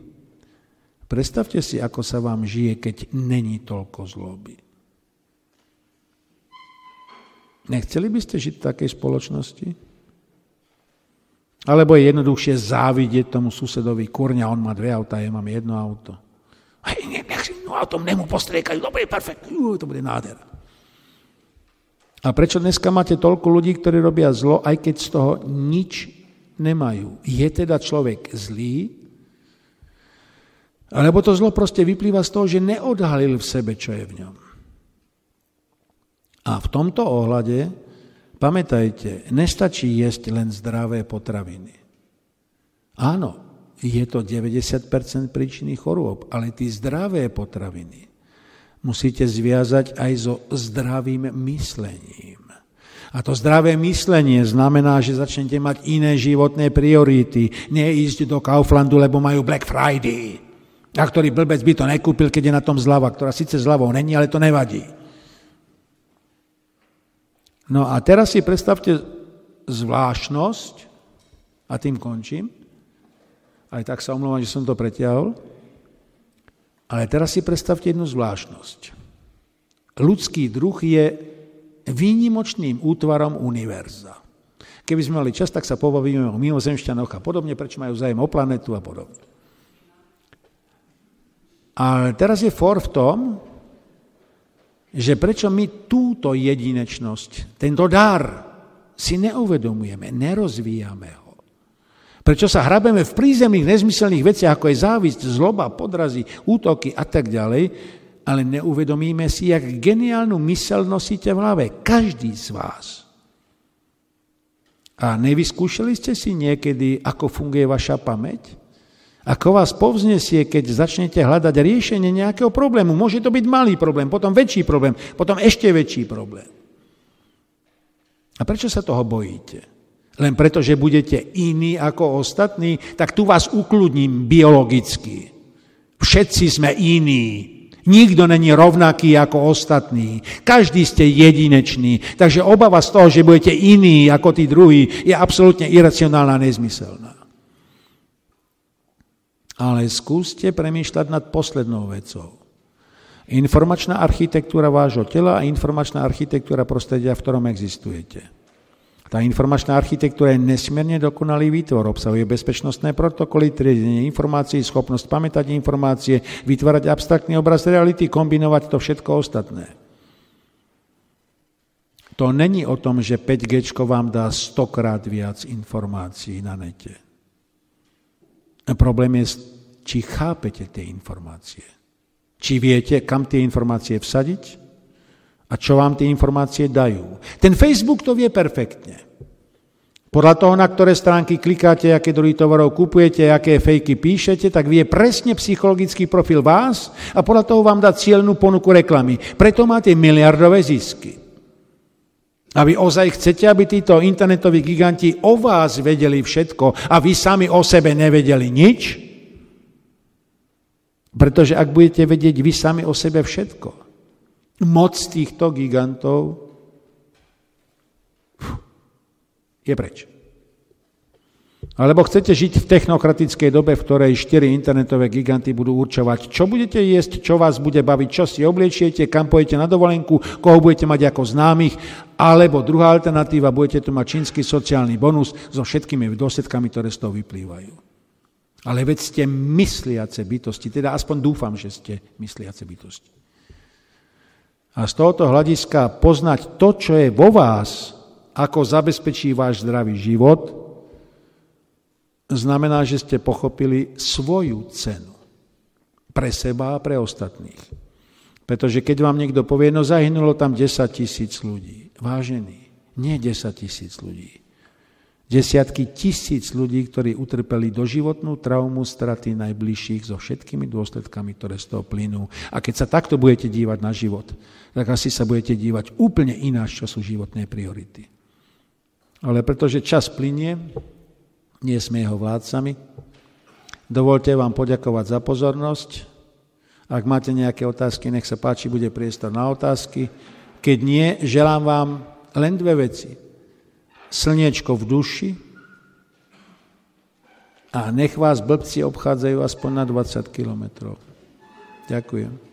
predstavte si, ako sa vám žije, keď není toľko zloby. Nechceli by ste žiť v takej spoločnosti? Alebo je jednoduchšie závidieť tomu susedovi kurňa, on má dve auta, ja mám jedno auto. A nech, nech no autom nemu postriekajú, dobre, perfektne, to bude nádhera. A prečo dneska máte toľko ľudí, ktorí robia zlo, aj keď z toho nič nemajú. Je teda človek zlý, alebo to zlo proste vyplýva z toho, že neodhalil v sebe, čo je v ňom. A v tomto ohľade, pamätajte, nestačí jesť len zdravé potraviny. Áno, je to 90% príčiny chorôb, ale tí zdravé potraviny musíte zviazať aj so zdravým myslením. A to zdravé myslenie znamená, že začnete mať iné životné priority. Nie ísť do Kauflandu, lebo majú Black Friday. A ktorý blbec by to nekúpil, keď je na tom zľava, ktorá síce zľavou není, ale to nevadí. No a teraz si predstavte zvláštnosť, a tým končím, aj tak sa omlouvám, že som to pretiahol, ale teraz si predstavte jednu zvláštnosť. Ľudský druh je výnimočným útvarom univerza. Keby sme mali čas, tak sa pobavíme o mimozemšťanoch a podobne, prečo majú zájem o planetu a podobne. Ale teraz je for v tom, že prečo my túto jedinečnosť, tento dar si neuvedomujeme, nerozvíjame ho. Prečo sa hrabeme v prízemných nezmyselných veciach, ako je závisť, zloba, podrazy, útoky a tak ďalej, ale neuvedomíme si, jak geniálnu mysel nosíte v hlave. Každý z vás. A nevyskúšali ste si niekedy, ako funguje vaša pamäť? Ako vás povznesie, keď začnete hľadať riešenie nejakého problému. Môže to byť malý problém, potom väčší problém, potom ešte väčší problém. A prečo sa toho bojíte? Len preto, že budete iní ako ostatní, tak tu vás ukludním biologicky. Všetci sme iní. Nikto není rovnaký ako ostatní. Každý ste jedinečný. Takže obava z toho, že budete iní ako tí druhí, je absolútne iracionálna a nezmyselná. Ale skúste premýšľať nad poslednou vecou. Informačná architektúra vášho tela a informačná architektúra prostredia, v ktorom existujete. Tá informačná architektúra je nesmierne dokonalý výtvor, obsahuje bezpečnostné protokoly, triedenie informácií, schopnosť pamätať informácie, vytvárať abstraktný obraz reality, kombinovať to všetko ostatné. To není o tom, že 5G vám dá stokrát viac informácií na nete. Problém je, či chápete tie informácie. Či viete, kam tie informácie vsadiť a čo vám tie informácie dajú. Ten Facebook to vie perfektne. Podľa toho, na ktoré stránky klikáte, aké druhy tovarov kupujete, aké fejky píšete, tak vie presne psychologický profil vás a podľa toho vám dá cieľnú ponuku reklamy. Preto máte miliardové zisky. A vy ozaj chcete, aby títo internetoví giganti o vás vedeli všetko a vy sami o sebe nevedeli nič? Pretože ak budete vedieť vy sami o sebe všetko, moc týchto gigantov je preč. Alebo chcete žiť v technokratickej dobe, v ktorej štyri internetové giganty budú určovať, čo budete jesť, čo vás bude baviť, čo si obliečiete, kam pojete na dovolenku, koho budete mať ako známych, alebo druhá alternatíva, budete tu mať čínsky sociálny bonus so všetkými dôsledkami, ktoré z toho vyplývajú. Ale veď ste mysliace bytosti, teda aspoň dúfam, že ste mysliace bytosti. A z tohoto hľadiska poznať to, čo je vo vás, ako zabezpečí váš zdravý život, znamená, že ste pochopili svoju cenu pre seba a pre ostatných. Pretože keď vám niekto povie, no zahynulo tam 10 tisíc ľudí. Vážený, nie 10 tisíc ľudí. Desiatky tisíc ľudí, ktorí utrpeli doživotnú traumu straty najbližších so všetkými dôsledkami, ktoré z toho plynú. A keď sa takto budete dívať na život, tak asi sa budete dívať úplne ináč, čo sú životné priority. Ale pretože čas plinie, nie sme jeho vládcami. Dovolte vám poďakovať za pozornosť. Ak máte nejaké otázky, nech sa páči, bude priestor na otázky. Keď nie, želám vám len dve veci. Slniečko v duši a nech vás blbci obchádzajú aspoň na 20 kilometrov. Ďakujem.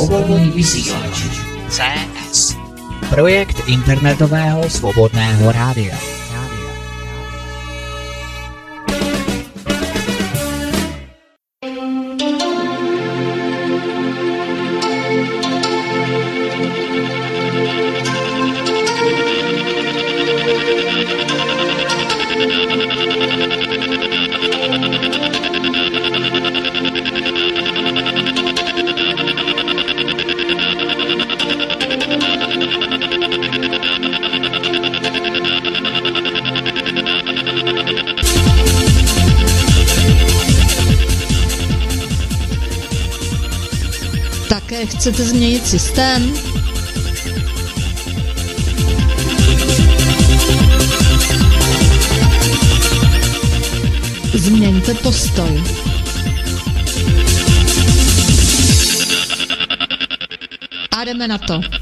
Posloucháte Svobodný vysílač. CS. Projekt internetového svobodného rádia. Systém? Změňte postoj. A jdeme na to.